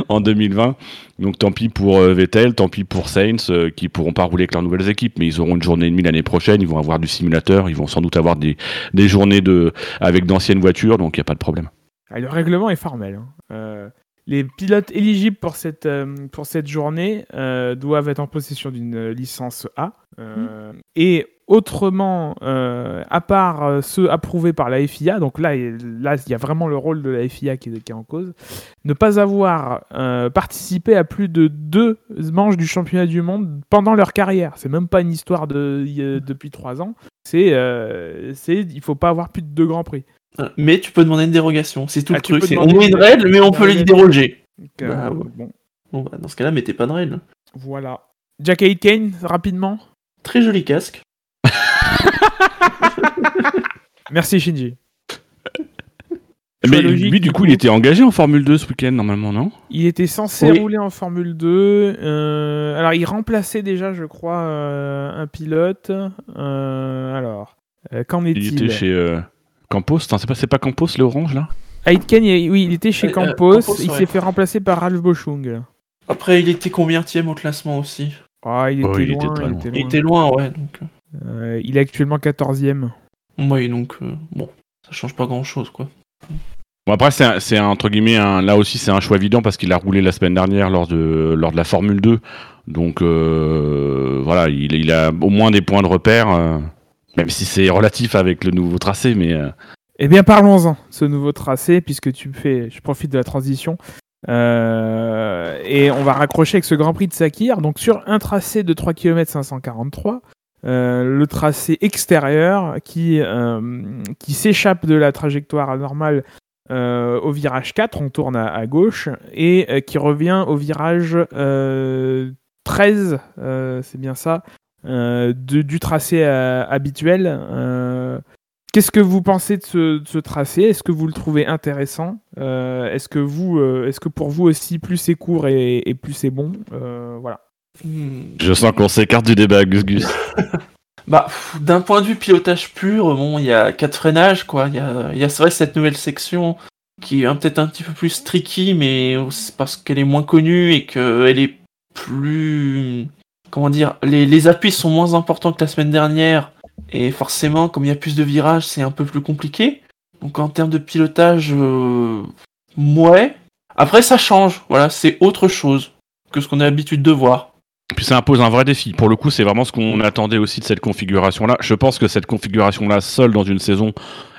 en 2020. Donc tant pis pour Vettel, tant pis pour Sainz, qui pourront pas rouler avec leurs nouvelles équipes, mais ils auront une journée et demie l'année prochaine, ils vont avoir du simulateur, ils vont sans doute avoir des, des journées de, avec d'anciennes voitures, donc il n'y a pas de problème. Ah, le règlement est formel. hein. Euh, les pilotes éligibles pour cette, euh, pour cette journée euh, doivent être en possession d'une licence A. euh, Et autrement, à part ceux approuvés par la FIA, donc là, il là, y a vraiment le rôle de la FIA qui, est- qui est en cause, ne pas avoir participé à plus de deux manches du championnat du monde pendant leur carrière. C'est même pas une histoire de, depuis trois ans. C'est, c'est, il faut pas avoir plus de deux grands prix. Mais tu peux demander une dérogation, c'est tout Ah, le truc. C'est- On met une règle, mais on peut les déroger. Bah, ouais. bon, Bon, bah, dans ce cas-là, mettez pas de règle. voilà. Jack Aitken, rapidement. Très joli casque. Merci Shinji. Mais logique, lui, du coup, il était engagé en Formule 2 ce week-end, normalement, non? Il était censé Oui. rouler en Formule 2. euh, alors, il remplaçait déjà, je crois, euh, un pilote. Euh, alors, euh, qu'en Il est-il? était chez euh, Campos, c'est pas, c'est pas Campos, le orange, là? Aitken, oui, il était chez Euh, euh, Campos. Il ouais. s'est fait remplacer par Ralph Boschung. Après, il était combien au classement aussi? Ah, il, Oh, était il était loin, très il loin. était Il loin. était loin, ouais. Donc, Euh, il est actuellement 14e. euh, ouais, donc, euh, bon, ça change pas grand-chose, quoi. Bon, après, c'est, un- c'est un, entre guillemets, un- là aussi, c'est un choix évident parce qu'il a roulé la semaine dernière lors de, lors de la Formule 2. Donc, euh, voilà, il, il a au moins des points de repère, euh, même si c'est relatif avec le nouveau tracé, mais. euh, Eh bien, parlons-en, ce nouveau tracé, puisque tu me fais, je profite de la transition. Euh, et on va raccrocher avec ce Grand Prix de Sakir. Donc, sur un tracé de 3 km 543, euh, le tracé extérieur qui, euh, qui s'échappe de la trajectoire normale euh, au virage 4, on tourne à, gauche, et qui revient au virage euh, 13, euh, c'est bien ça, de- du tracé euh, habituel. Euh, Qu'est-ce que vous pensez de ce, de ce tracé? Est-ce que vous le trouvez intéressant? Euh, Est-ce que vous, euh, est-ce que pour vous aussi, plus c'est court et, et plus c'est bon? Euh, Voilà. Hmm. Je sens qu'on s'écarte du débat, Gus Gus. Bah, d'un point de vue pilotage pur, bon, il y a quatre freinages, quoi. Il y a, il y a c'est vrai cette nouvelle section qui est hein, peut-être un petit peu plus tricky, mais c'est parce qu'elle est moins connue et qu'elle est plus. Comment dire les, appuis sont moins importants que la semaine dernière. Et forcément, comme il y a plus de virages, c'est un peu plus compliqué. Donc en termes de pilotage, euh, ouais. Après, ça change. Voilà, c'est autre chose que ce qu'on a l'habitude de voir. Puis ça impose un vrai défi. Pour le coup, c'est vraiment ce qu'on attendait aussi de cette configuration-là. Je pense que cette configuration-là, seule dans une saison,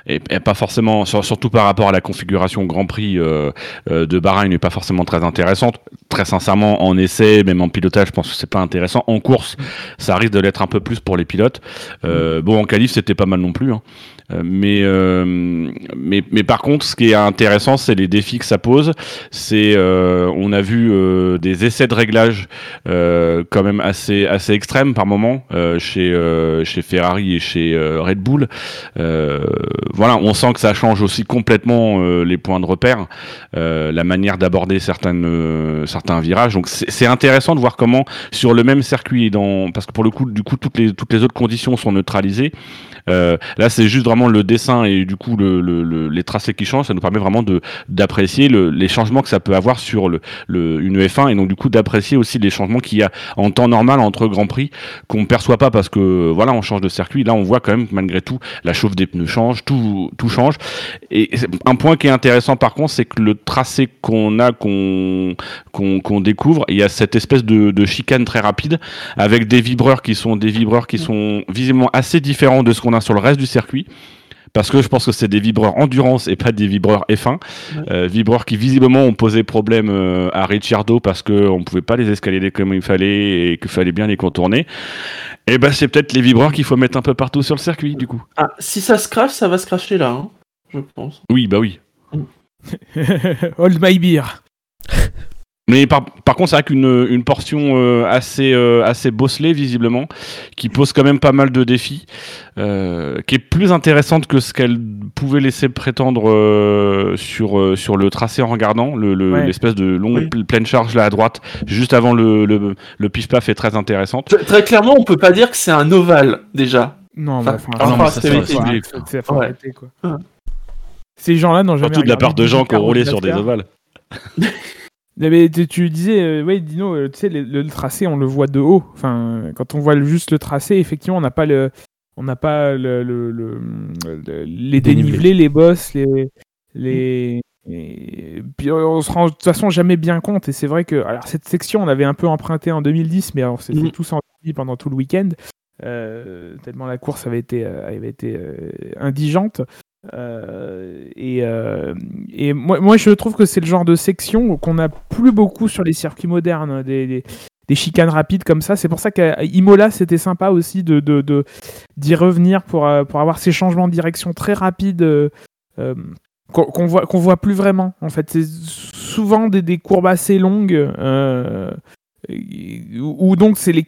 et, pas forcément, surtout par rapport à la configuration Grand Prix euh, euh, de Bahreïn, n'est pas forcément très intéressante. Très sincèrement, en essai, même en pilotage, je pense que c'est pas intéressant. En course, ça risque de l'être un peu plus pour les pilotes. Euh, bon, en qualif, c'était pas mal non plus. Hein. Mais, mais, mais par contre, ce qui est intéressant, c'est les défis que ça pose. C'est, on a vu des essais de réglage quand même assez, assez extrêmes par moment chez, chez Ferrari et chez Red Bull voilà, on sent que ça change aussi complètement euh, les points de repère, euh, la manière d'aborder certaines euh, certains virages. Donc c'est intéressant de voir comment sur le même circuit, parce que pour le coup, du coup, toutes les toutes les autres conditions sont neutralisées. Euh, là, c'est juste vraiment le dessin et du coup le, le, les tracés qui changent. Ça nous permet vraiment de d'apprécier les changements que ça peut avoir sur le, une F1 et donc du coup d'apprécier aussi les changements qu'il y a en temps normal entre Grand Prix qu'on ne perçoit pas parce que voilà, on change de circuit. Là, on voit quand même malgré tout la chauffe des pneus change, tout tout change. Et un point qui est intéressant par contre, c'est que le tracé qu'on a, qu'on qu'on découvre, il y a cette espèce de, de chicane très rapide avec des vibreurs qui sont des vibreurs qui sont visiblement assez différents de ce qu'on sur le reste du circuit parce que je pense que c'est des vibreurs endurance et pas des vibreurs F1. Euh, vibreurs qui visiblement ont posé problème euh, à Ricciardo parce qu'on ne pouvait pas les escalader comme il fallait et qu'il fallait bien les contourner. Et eh ben c'est peut-être les vibreurs qu'il faut mettre un peu partout sur le circuit du coup. Ah, si ça se crache, ça va se cracher là, hein, je pense. Oui, bah oui. Hold my beer. Mais par, par contre, c'est vrai qu'une une portion euh, assez, euh, assez bosselée, visiblement, qui pose quand même pas mal de défis, euh, qui est plus intéressante que ce qu'elle pouvait laisser prétendre sur, sur le tracé en regardant, l'espèce le, de longue pleine charge là à droite, juste avant le, le, le pif-paf est très intéressante. Très clairement, on peut pas dire que c'est un ovale, déjà. Non, bah, c'est Ces gens-là n'ont jamais. Surtout de la part de gens qui ont roulé sur des ovales. Tu disais, euh, ouais, Dino, euh, tu sais, le, tracé, on le voit de haut. Enfin, quand on voit juste le tracé, effectivement, on n'a pas le, on n'a pas le, le, les dénivelés, les bosses, les, les, puis on se rend de toute façon jamais bien compte. Et c'est vrai que, alors cette section, on avait un peu emprunté en 2010, mais on s'était mm. tous envie pendant tout le week-end. Euh, tellement la course avait été, avait été indigente. Euh, et, euh, moi, je trouve que c'est le genre de section qu'on a plus beaucoup sur les circuits modernes, des, chicanes rapides comme ça. C'est pour ça qu'à Imola, c'était sympa aussi de, d'y revenir pour, euh, pour avoir ces changements de direction très rapides qu'on, voit, qu'on voit plus vraiment. En fait, c'est souvent des, des courbes assez longues. où donc c'est les,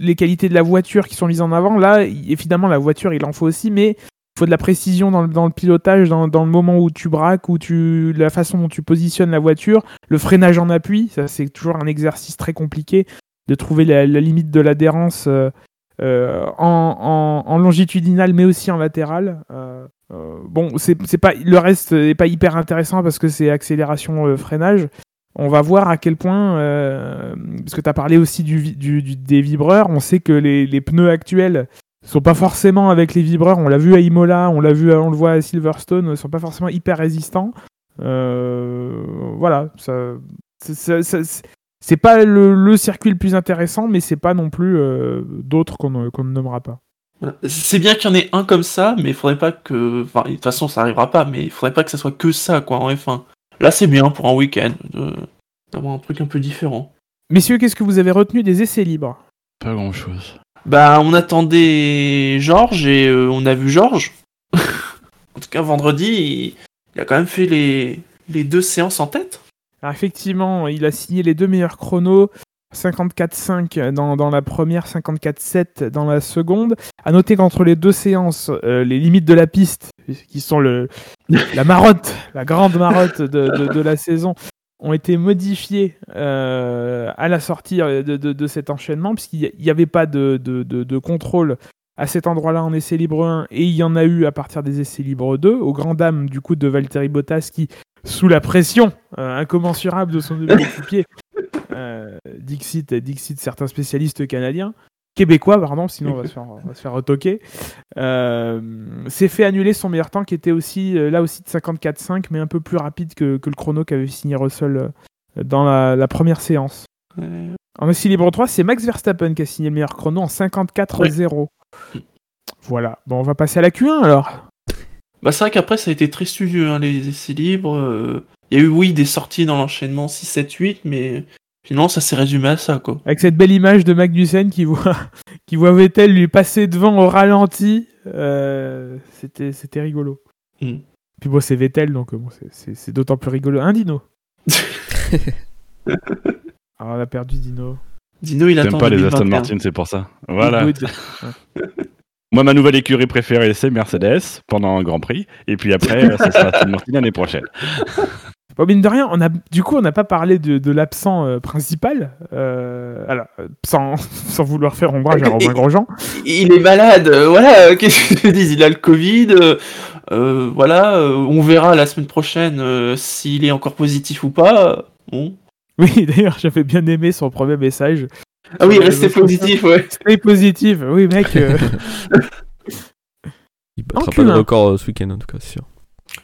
les qualités de la voiture qui sont mises en avant. Là, évidemment, la voiture, il en faut aussi, mais faut de la précision dans le, pilotage, dans, le moment où tu braques, où tu, la façon dont tu positionnes la voiture, le freinage en appui, ça c'est toujours un exercice très compliqué de trouver la, limite de l'adhérence euh, euh, en, en, longitudinal mais aussi en latéral. Euh, bon, c'est pas le reste n'est pas hyper intéressant parce que c'est accélération freinage. On va voir à quel point, parce que tu as parlé aussi du, du, des vibreurs, on sait que les, les pneus actuels sont pas forcément avec les vibreurs. On l'a vu à Imola, on l'a vu, on le voit à Silverstone, ils sont pas forcément hyper résistants. Euh, voilà, ça, c'est pas le, circuit le plus intéressant, mais c'est pas non plus euh, d'autres qu'on ne nommera pas. C'est bien qu'il y en ait un comme ça, mais il faudrait pas que. Enfin, de toute façon, ça arrivera pas, mais il faudrait pas que ça soit que ça, quoi, en F1. Là, c'est bien pour un week-end d'avoir un truc un peu différent. Messieurs, qu'est-ce que vous avez retenu des essais libres? Pas grand-chose. Bah, on attendait Georges et euh, on a vu Georges. en tout cas, vendredi, il, a quand même fait les, deux séances en tête. Effectivement, il a signé les deux meilleurs chronos. 54-5 dans, dans, la première, 54-7 dans la seconde. À noter qu'entre les deux séances, euh, les limites de la piste, qui sont le, la marotte, la grande marotte de la saison, ont été modifiés euh, à la sortie euh, de, cet enchaînement, puisqu'il n'y avait pas de, contrôle à cet endroit-là en essai libre 1, et il y en a eu à partir des essais libres 2, au grand dam du coup de Valtteri Bottas qui, sous la pression euh, incommensurable de son équipier, Euh, Dixit, Dixit, certains spécialistes canadiens, québécois, pardon, sinon on va se faire, on va se faire retoquer, euh, s'est fait annuler son meilleur temps qui était aussi euh, là aussi de 54,5, mais un peu plus rapide que, que le chrono qu'avait signé Russell euh, dans la, la première séance. Ouais. En aussi libre 3, c'est Max Verstappen qui a signé le meilleur chrono en 54,0. Voilà, bon, on va passer à la Q1 alors. Bah, c'est vrai qu'après, ça a été très studieux, hein, les essais libres. Il y a eu, oui, des sorties dans l'enchaînement 6, 7, 8, mais finalement, ça s'est résumé à ça, quoi. Avec cette belle image de Magnussen qui voit, qui voit Vettel lui passer devant au ralenti, euh, c'était, c'était rigolo. Mm. Puis bon, c'est Vettel, donc euh, bon, c'est, c'est- c'est d'autant plus rigolo. Un Dino Alors, on a perdu Dino. Dino, il attend pas les Aston 2021. Martin, c'est pour ça. Voilà. Moi, ma nouvelle écurie préférée, c'est Mercedes pendant un Grand Prix. Et puis après, ça sera Aston Martin l'année prochaine. Bon, mine de rien, on a, du coup, on n'a pas parlé de, de l'absent euh, principal. Euh, alors, sans, sans vouloir faire ombrage à Romain Grosjean. Il est malade, euh, voilà, qu'est-ce que je te dis Il a le Covid, voilà, on verra la semaine prochaine euh, s'il est encore positif ou pas. Bon. Oui, d'ailleurs, j'avais bien aimé son premier message. Ah oui, restez positif, ouais. Stay positive. Oui, mec. euh, Il battra pas le Q1. record euh, ce week-end, en tout cas, c'est sûr.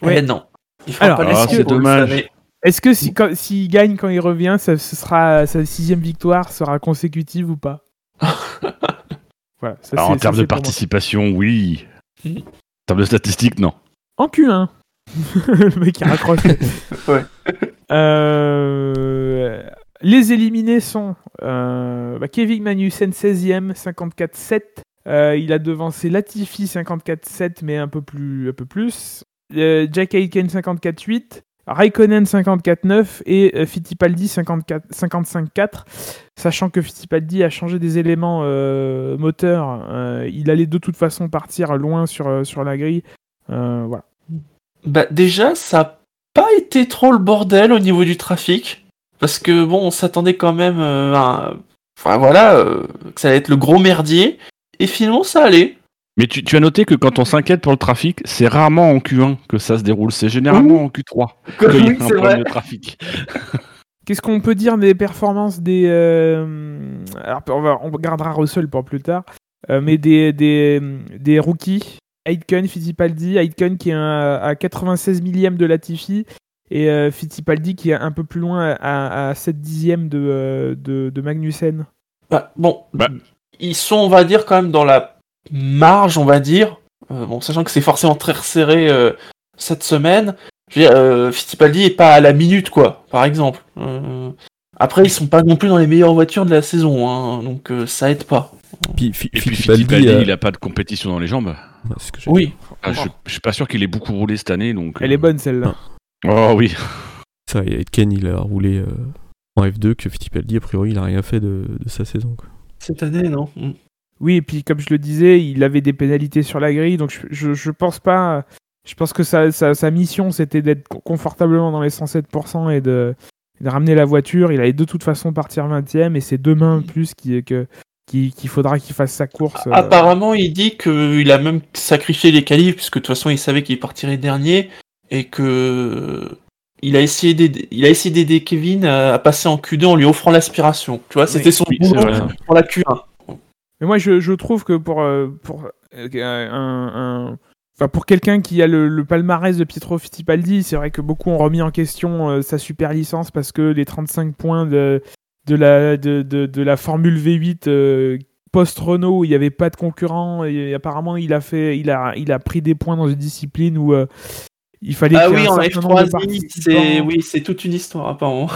Ouais. Eh non. Il fera Alors, pas ah, c'est dommage. Est-ce que si, quand- s'il gagne quand il revient, ça, ce sera sa sixième victoire sera consécutive ou pas Voilà. ça, Alors, en ça, termes de participation, oui. En termes de statistiques, non. En Q1. le mec qui raccroche. Ouais. Euh, les éliminés sont euh, bah, Kevin Magnussen 16e, 54-7. Euh, il a devancé Latifi 54-7, mais un peu plus. Un peu plus. Euh, Jack Aitken 54-8. Raikkonen 54-9 et euh, Fittipaldi 54 55-4. Sachant que Fittipaldi a changé des éléments euh, moteurs, il allait de toute façon partir loin sur, sur la grille. Voilà. Bah, déjà, ça a pas été trop le bordel au niveau du trafic. Parce que bon, on s'attendait quand même à. Enfin voilà, que ça allait être le gros merdier. Et finalement, ça allait. Mais tu, tu as noté que quand on s'inquiète pour le trafic, c'est rarement en Q1 que ça se déroule. C'est généralement en Q3 qu'il y a un problème vrai. de trafic. Qu'est-ce qu'on peut dire des performances des. euh, Alors, on, va, on gardera Russell pour plus tard. euh, mais des, des, des rookies. Aitken, Fittipaldi. Aitken qui est un- à 96 millième de Latifi. Et euh, Fittipaldi qui est un peu plus loin à, à 7 dixièmes de, euh, de, de Magnussen. Bah, bon, Bah. ils sont, on va dire, quand même dans la marge, on va dire. Euh, bon, sachant que c'est forcément très resserré euh, cette semaine. Je veux dire, euh, Fittipaldi est pas à la minute, quoi, par exemple. Euh, après, ils sont pas non plus dans les meilleures voitures de la saison, hein, donc euh, ça aide pas. Puis, Fi- Et puis Fittipaldi, euh, il a pas de compétition dans les jambes. ce que Oui. Ah, je, je suis pas sûr qu'il ait beaucoup roulé cette année. Donc, Elle est bonne celle-là. Oh oui. Ça, et Ken, il a roulé euh, en F2 que Fittipaldi, a priori, il a rien fait de, de sa saison. Quoi. Cette année, non Mm. Oui, et puis comme je le disais, il avait des pénalités sur la grille, donc je, je, je pense pas. Je pense que sa, sa, sa mission c'était d'être co- confortablement dans les 107% et de, de ramener la voiture. Il allait de toute façon partir 20ème et c'est demain plus qui- que- qui- qu'il faudra qu'il fasse sa course. euh, Apparemment, il dit qu'il a même sacrifié les qualifs, puisque de toute façon, il savait qu'il partirait dernier, et que il a essayé d'aider, il a essayé d'aider Kevin à, passer en Q2 en lui offrant l'aspiration. Tu vois, c'était son Oui, boulot pour la Q1. Mais moi, je, je trouve que pour, euh, pour, euh, un, un- enfin, pour quelqu'un qui a le, le palmarès de Pietro Fittipaldi, c'est vrai que beaucoup ont remis en question euh, sa super licence parce que les 35 points de, de, la, de, de, de la Formule V8 euh, post-Renault où il n'y avait pas de concurrent, et apparemment, il a, fait, il, a, il a pris des points dans une discipline où euh, il fallait Ah oui, en certain nombre de F3, participants. c'est oui, c'est toute une histoire apparemment.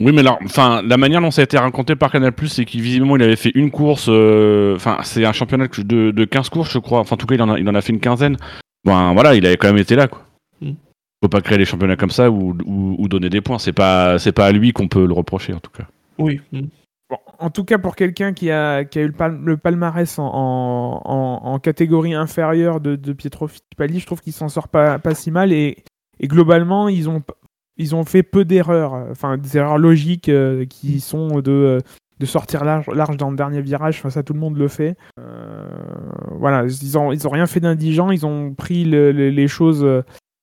Oui, mais là, enfin, la manière dont ça a été raconté par Canal+, c'est qu'il visiblement il avait fait une course. euh, Enfin, c'est un championnat de, de 15 courses, je crois. Enfin, en tout cas, il en a, il en a fait une quinzaine. Ben voilà, il avait quand même été là, quoi. Mm. Faut pas créer des championnats comme ça ou, ou, ou donner des points. C'est pas, c'est pas à lui qu'on peut le reprocher, en tout cas. Oui. mm. Bon, en tout cas, pour quelqu'un qui a, qui a eu le, pal- le palmarès en, en, en- en catégorie inférieure de, de Pietro Fittipaldi, je trouve qu'il s'en sort pas, pas si mal. Et, et globalement, ils ont, ils ont fait peu d'erreurs, euh, enfin des erreurs logiques euh, qui sont de, euh, de sortir large, large dans le dernier virage. Enfin, ça, tout le monde le fait. Euh, voilà, ils ont, ils ont rien fait d'indigent. Ils ont pris le- le- les choses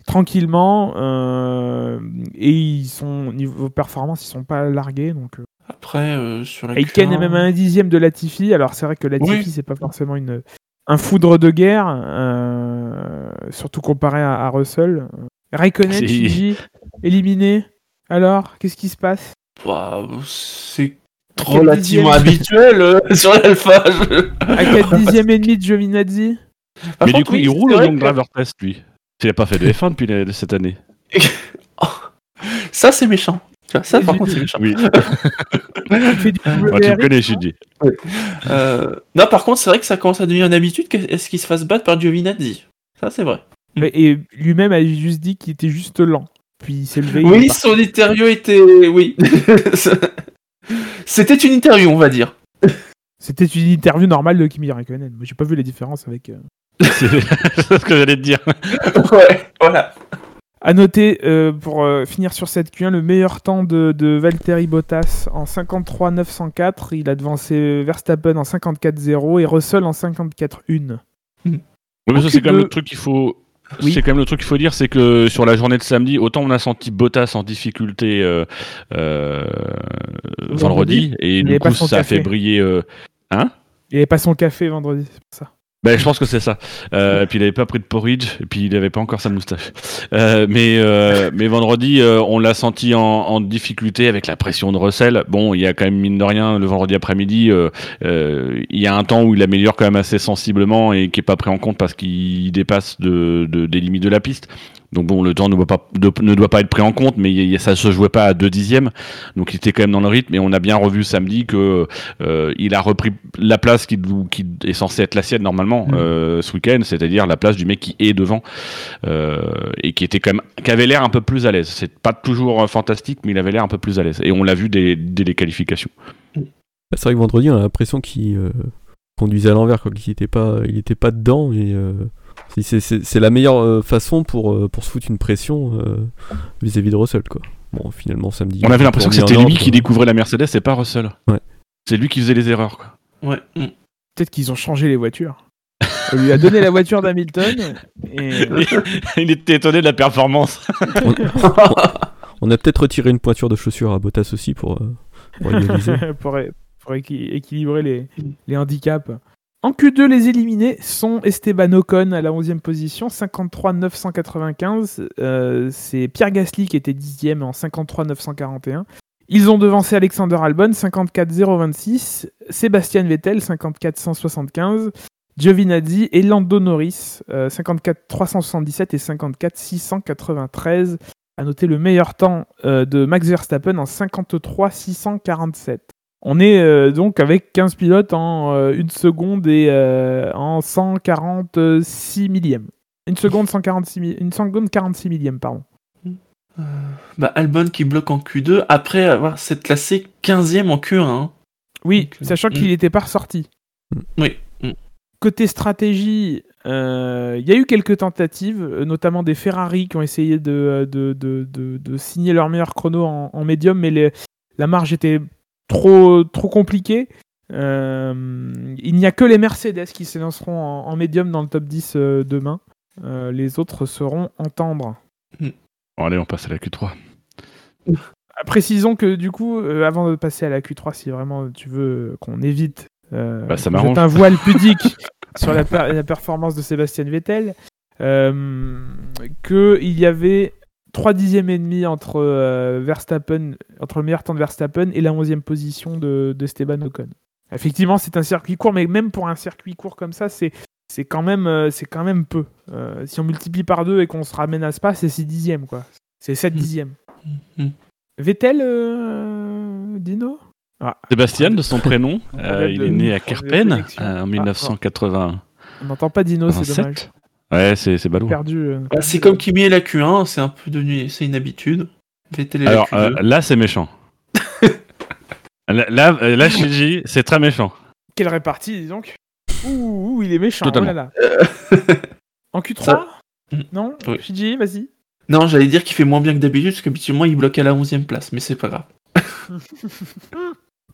tranquillement euh, et ils sont niveau performance, ils sont pas largués. Donc, après sur la Aiken Q1. est même à un dixième de Latifi. Alors c'est vrai que Latifi Oui. c'est pas forcément une un foudre de guerre, surtout comparé à, à Russell. Raikkonen, Shinji, éliminé. Alors, qu'est-ce qui se passe? Bah, c'est relativement habituel euh, sur l'Alpha. je- À 4 dixièmes et demi de Giovinazzi? Par Mais du coup, oui, il roule au long que- driver test, lui. Il a pas fait de F1 depuis la- cette année. Ça, c'est méchant. Ça, par contre, c'est méchant. Oui, tu WRX. connais, Shinji. Euh, Non, par contre, c'est vrai que ça commence à devenir une habitude est-ce qu'il se fasse battre par Giovinazzi? Ça, c'est vrai. Mais- Et lui-même a juste dit qu'il était juste lent. Puis il s'est levé. il est Oui, son interview était. Oui. C'était une interview, on va dire. C'était une interview normale de Kimi Raikkonen. Moi, j'ai pas vu la différence avec. euh, C'est ce que j'allais te dire. Ouais, voilà. À noter, euh, pour euh, finir sur cette Q1, le meilleur temps de, de Valtteri Bottas en 53-904. Il a devancé Verstappen en 54-0 et Russell en 54-1. Oui, mais ça, c'est quand même le truc qu'il faut. Oui. C'est quand même le truc qu'il faut dire, c'est que sur la journée de samedi, autant on a senti Bottas en difficulté euh, euh, vendredi, et du coup ça a fait briller. euh, Il avait pas son café vendredi, c'est pour ça. Ben, je pense que c'est ça. Euh, puis il avait pas pris de porridge, et puis il avait pas encore sa moustache. Euh, mais euh, mais vendredi, on l'a senti en, difficulté avec la pression de Russell. Bon, il y a quand même mine de rien le vendredi après-midi, il y a un temps où il améliore quand même assez sensiblement et qui est pas pris en compte parce qu'il dépasse de, de- des limites de la piste. Donc bon, le temps ne doit pas, de- ne doit pas être pris en compte, mais y a- ça se jouait pas à deux dixièmes, donc il était quand même dans le rythme. Et on a bien revu samedi que euh, il a repris la place qui, qui est censée être la sienne normalement Mm. euh, ce week-end, c'est-à-dire la place du mec qui est devant euh, et qui était quand même, qui avait l'air un peu plus à l'aise. C'est pas toujours fantastique, mais il avait l'air un peu plus à l'aise. Et on l'a vu dès, dès les qualifications. Bah, C'est vrai que vendredi, on a l'impression qu'il conduisait à l'envers, qu'il était pas, il était pas dedans. Euh, c'est- c'est- c'est c'est la meilleure euh, façon pour, euh, pour se foutre une pression euh, vis-à-vis de Russell, quoi. Bon, finalement, samedi. On avait l'impression que c'était lui qui découvrait la Mercedes et pas Russell. Ouais. C'est lui qui faisait les erreurs. Quoi. Ouais. mm. Peut-être qu'ils ont changé les voitures. On lui a donné la voiture d'Hamilton. Et... il était étonné de la performance. On, on a peut-être retiré une pointure de chaussure à Bottas aussi pour, euh, pour pour, équilibrer les, les handicaps. En Q2, les éliminés sont Esteban Ocon à la 11e position, 53-995. Euh, c'est Pierre Gasly qui était 10e en 53-941. Ils ont devancé Alexander Albon, 54-026. Sébastien Vettel, 54-175. Giovinazzi et Lando Norris, euh, 54-377 et 54-693. À noter le meilleur temps euh, de Max Verstappen en 53-647. On est euh, donc avec 15 pilotes en euh, une seconde et euh, en 146 millième. Une seconde, 146 mi- une seconde 46 millième, pardon. Bah, Albon qui bloque en Q2 après avoir s'être classé 15ème en Q1. hein. Oui, Donc, euh, sachant mm. qu'il n'était pas ressorti. Oui. mm. Côté stratégie, euh, il y a eu quelques tentatives, euh, notamment des Ferrari qui ont essayé de, de, de, de- de signer leur meilleur chrono en, en médium, mais les- la marge était trop, trop compliquée. Euh, il n'y a que les Mercedes qui s'élanceront en, en médium dans le top 10 euh, demain. Euh, les autres seront en tendre. Bon, allez, on passe à la Q3. Précisons que du coup, euh, avant de passer à la Q3, si vraiment tu veux qu'on évite euh, Bah, ça un voile pudique sur la, per- la performance de Sébastien Vettel, euh, qu'il y avait 3 dixièmes et demi entre euh, Verstappen, entre le meilleur temps de Verstappen et la 11e position de, de Esteban Ocon. Effectivement, c'est un circuit court, mais même pour un circuit court comme ça, c'est c'est quand même euh, c'est quand même peu. Euh, si on multiplie par deux et qu'on se ramène à Spa, c'est 6 dixièmes quoi. C'est 7 Mm. dixièmes. Mm. Vettel, euh, Dino? Ah, Sébastien, de son prénom, euh, il est né à Kerpen euh, en Ah, 1987. On n'entend pas Dino, c'est dommage. Ouais, c'est c'est ballot. Perdu. euh, Bah, perdu, c'est comme Kimi et la Q1, c'est un peu devenu, c'est une habitude. Vettel et Alors la Q2. euh, là, c'est méchant. là, là, euh, là, Shinji, c'est très méchant. Quelle répartie, dis donc ouh, ouh, il est méchant. Totalement. oh là là. En Q3 Ça- Non Oui. Vas-y. Non, j'allais dire qu'il fait moins bien que d'habitude, parce qu'habituellement il bloque à la 11ème place, mais c'est pas grave.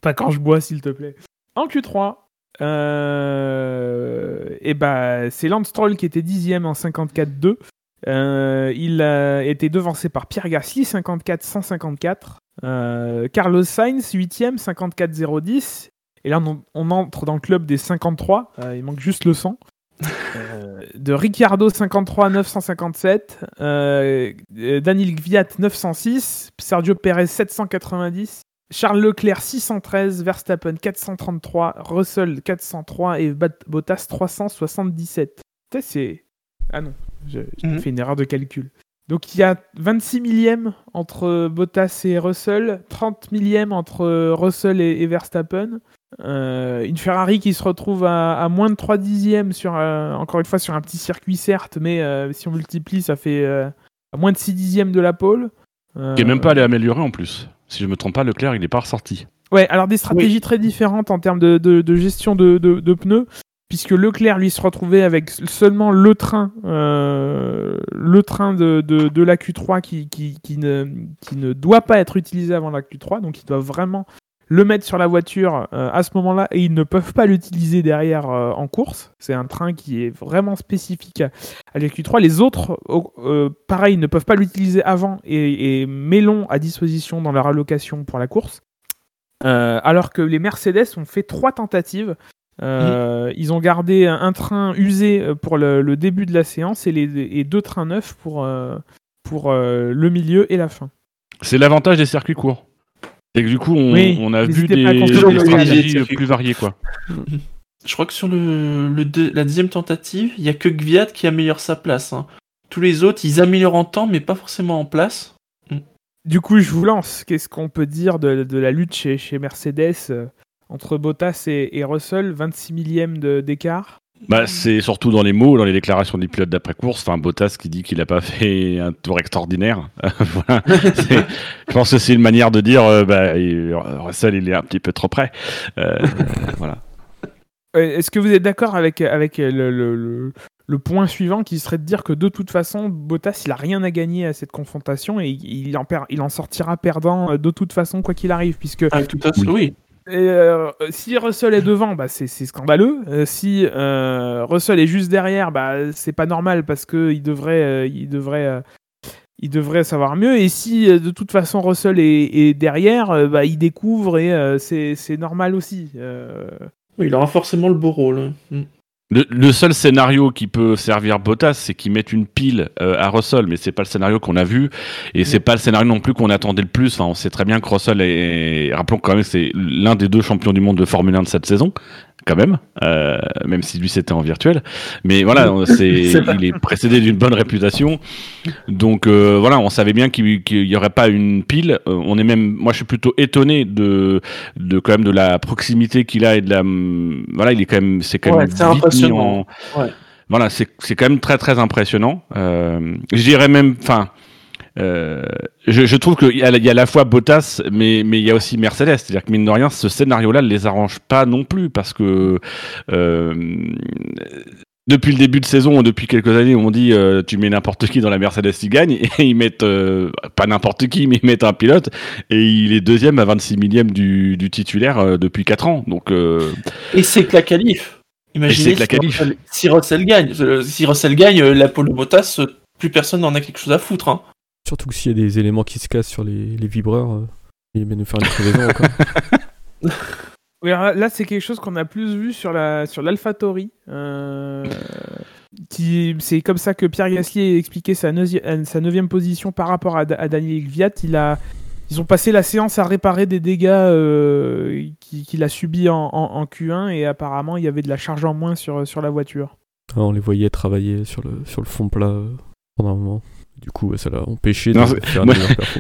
Pas quand je bois, s'il te plaît. En Q3, euh, et bah, c'est Lance Stroll qui était dixième en 54-2. Euh, il a été devancé par Pierre Gasly, 54-154. Euh, Carlos Sainz, 8ème, 54-010. Et là, on, entre dans le club des 53. Euh, il manque juste le 100. Euh, de Ricciardo 53 957, euh, euh, Daniel Gviat 906, Sergio Perez 790, Charles Leclerc 613, Verstappen 433, Russell 403 et Bat- Bottas 377. Putain, C'est ah non, je- j'ai Mhm. fait une erreur de calcul. Donc il y a 26 millièmes entre Bottas et Russell, 30 millièmes entre Russell et, et Verstappen. Euh, une Ferrari qui se retrouve à, à moins de 3 dixièmes sur, euh, encore une fois, sur un petit circuit certes, mais euh, si on multiplie, ça fait euh, à moins de 6 dixièmes de la pole. Euh, Qui est même pas allé améliorer en plus. Si je me trompe pas, Leclerc, il est pas ressorti. Ouais, alors des stratégies très différentes en termes de, de- de gestion de, de- de pneus, puisque Leclerc, lui, se retrouvait avec seulement le train, euh, le train de, de- de la Q3 qui, qui- qui ne, qui ne doit pas être utilisé avant la Q3, donc ils doivent vraiment le mettre sur la voiture euh, à ce moment-là et ils ne peuvent pas l'utiliser derrière euh, en course. C'est un train qui est vraiment spécifique à, à la Q3. Les autres, euh, pareil, ne peuvent pas l'utiliser avant et, et Mélon à disposition dans leur allocation pour la course. Alors que les Mercedes ont fait trois tentatives. Euh, Ils ont gardé un, un train usé pour le, le début de la séance et, les, et deux trains neufs pour, pour le milieu et la fin. C'est l'avantage des circuits courts. Que du coup, on, Oui, on a vu des, stratégies plus variées, quoi. Je crois que sur le, le deux- la deuxième tentative, il y a que Gviat qui améliore sa place. hein. Tous les autres, ils améliorent en temps, mais pas forcément en place. Du coup, je vous lance. Qu'est-ce qu'on peut dire de, de la lutte chez, chez Mercedes euh, entre Bottas et, et Russell? 26 millièmes de- d'écart? Bah, c'est surtout dans les mots, dans les déclarations des pilotes d'après-course. Enfin, Bottas qui dit qu'il n'a pas fait un tour extraordinaire. voilà. Je pense que c'est une manière de dire, euh, bah, il- Russell, il est un petit peu trop près. Euh, voilà. Euh, Est-ce que vous êtes d'accord avec, avec le, le- le- le point suivant qui serait de dire que de toute façon, Bottas, il a rien à gagner à cette confrontation et il en, perd, il en sortira perdant euh, de toute façon, quoi qu'il arrive, puisque Ah, tout à fait, Oui. oui. Euh, si Russell est devant, bah, c'est scandaleux. Euh, si euh, Russell est juste derrière, bah, c'est pas normal parce que il devrait, euh, il devrait, il devrait savoir mieux. Et si de toute façon Russell est, derrière, bah, il découvre et c'est normal aussi. Il aura forcément le beau rôle. hein. Mm. Le, seul scénario qui peut servir Bottas, c'est qu'ils mettent une pile euh, à Russell, mais c'est pas le scénario qu'on a vu, et c'est pas le scénario non plus qu'on attendait le plus. Enfin, on sait très bien que Russell est, rappelons quand même, c'est l'un des deux champions du monde de Formule 1 de cette saison, quand même, euh, même si lui c'était en virtuel. Mais voilà, c'est, il est précédé d'une bonne réputation, donc euh, voilà, on savait bien qu'il qu'il y aurait pas une pile. Euh, on est même, moi, je suis plutôt étonné de, de quand même de la proximité qu'il a et de la, voilà, il est quand même, c'est quand Ouais, même vite impressionnant. en- Ouais. Voilà, c'est c'est quand même très très impressionnant. Je dirais même, enfin, euh, je, je trouve qu'il y, a- il y a à la fois Bottas, mais mais il y a aussi Mercedes. C'est-à-dire que mine de rien, ce scénario-là ne les arrange pas non plus parce que euh, depuis le début de saison, depuis quelques années, on dit euh, tu mets n'importe qui dans la Mercedes, il gagne, et ils mettent euh, pas n'importe qui, mais ils mettent un pilote, et il est deuxième à 26 millième du, du titulaire euh, depuis 4 ans. Donc Et c'est que la qualif. Imaginez que la si qualif. Russell- si Russell gagne. Si Russell gagne, la pole de Bottas, plus personne n'en a quelque chose à foutre. hein. Surtout que s'il y a des éléments qui se cassent sur les, les vibreurs, euh, il va nous faire une crevaison encore. oui, alors là, c'est quelque chose qu'on a plus vu sur la sur l'AlphaTauri. Euh, qui c'est comme ça que Pierre Gasly a expliqué sa, euh, sa neuvième position par rapport à, Da- à Daniel Gviat. Il a ils ont passé la séance à réparer des dégâts euh, qui- qu'il a subis en, en- en Q1 et apparemment il y avait de la charge en moins sur, sur la voiture. Ah, on les voyait travailler sur le, sur le fond plat pendant un moment. Du coup, ça l'a empêché Non, de faire une meilleure perfo.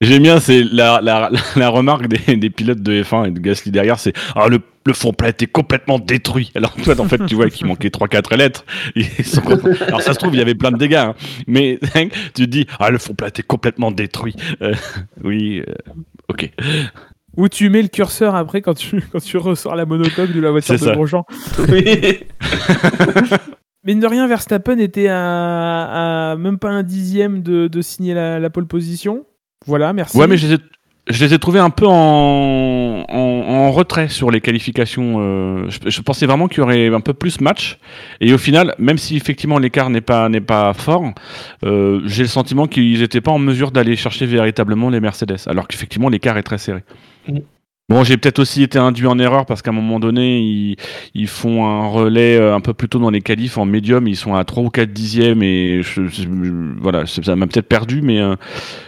J'aime bien, c'est la, la, la remarque des, des pilotes de F1 et de Gasly derrière, c'est ah le, le fond plat était complètement détruit. Alors toi, en fait, tu vois qu'il manquait 3-4 lettres. Sont. Alors ça se trouve, il y avait plein de dégâts, hein. mais tu te dis ah le fond plat était complètement détruit. Euh, oui, euh, ok. Où tu mets le curseur après quand tu, quand tu ressors la monocoque de la voiture C'est de ça. Grosjean. Oui. Mine de rien, Verstappen était à, à même pas un dixième de, de signer la, la pole position. Voilà, merci. Ouais, mais je les ai, je les ai trouvés un peu en, en, en retrait sur les qualifications. euh, je, je pensais vraiment qu'il y aurait un peu plus match. Et au final, même si effectivement l'écart n'est pas, n'est pas fort, euh, j'ai le sentiment qu'ils n'étaient pas en mesure d'aller chercher véritablement les Mercedes. Alors qu'effectivement, l'écart est très serré. Mhm. Bon, j'ai peut-être aussi été induit en erreur parce qu'à un moment donné, ils, font un relais euh, un peu plus tôt dans les qualifs en médium. Ils sont à 3 ou 4 dixièmes et voilà, ça m'a peut-être perdu, mais euh,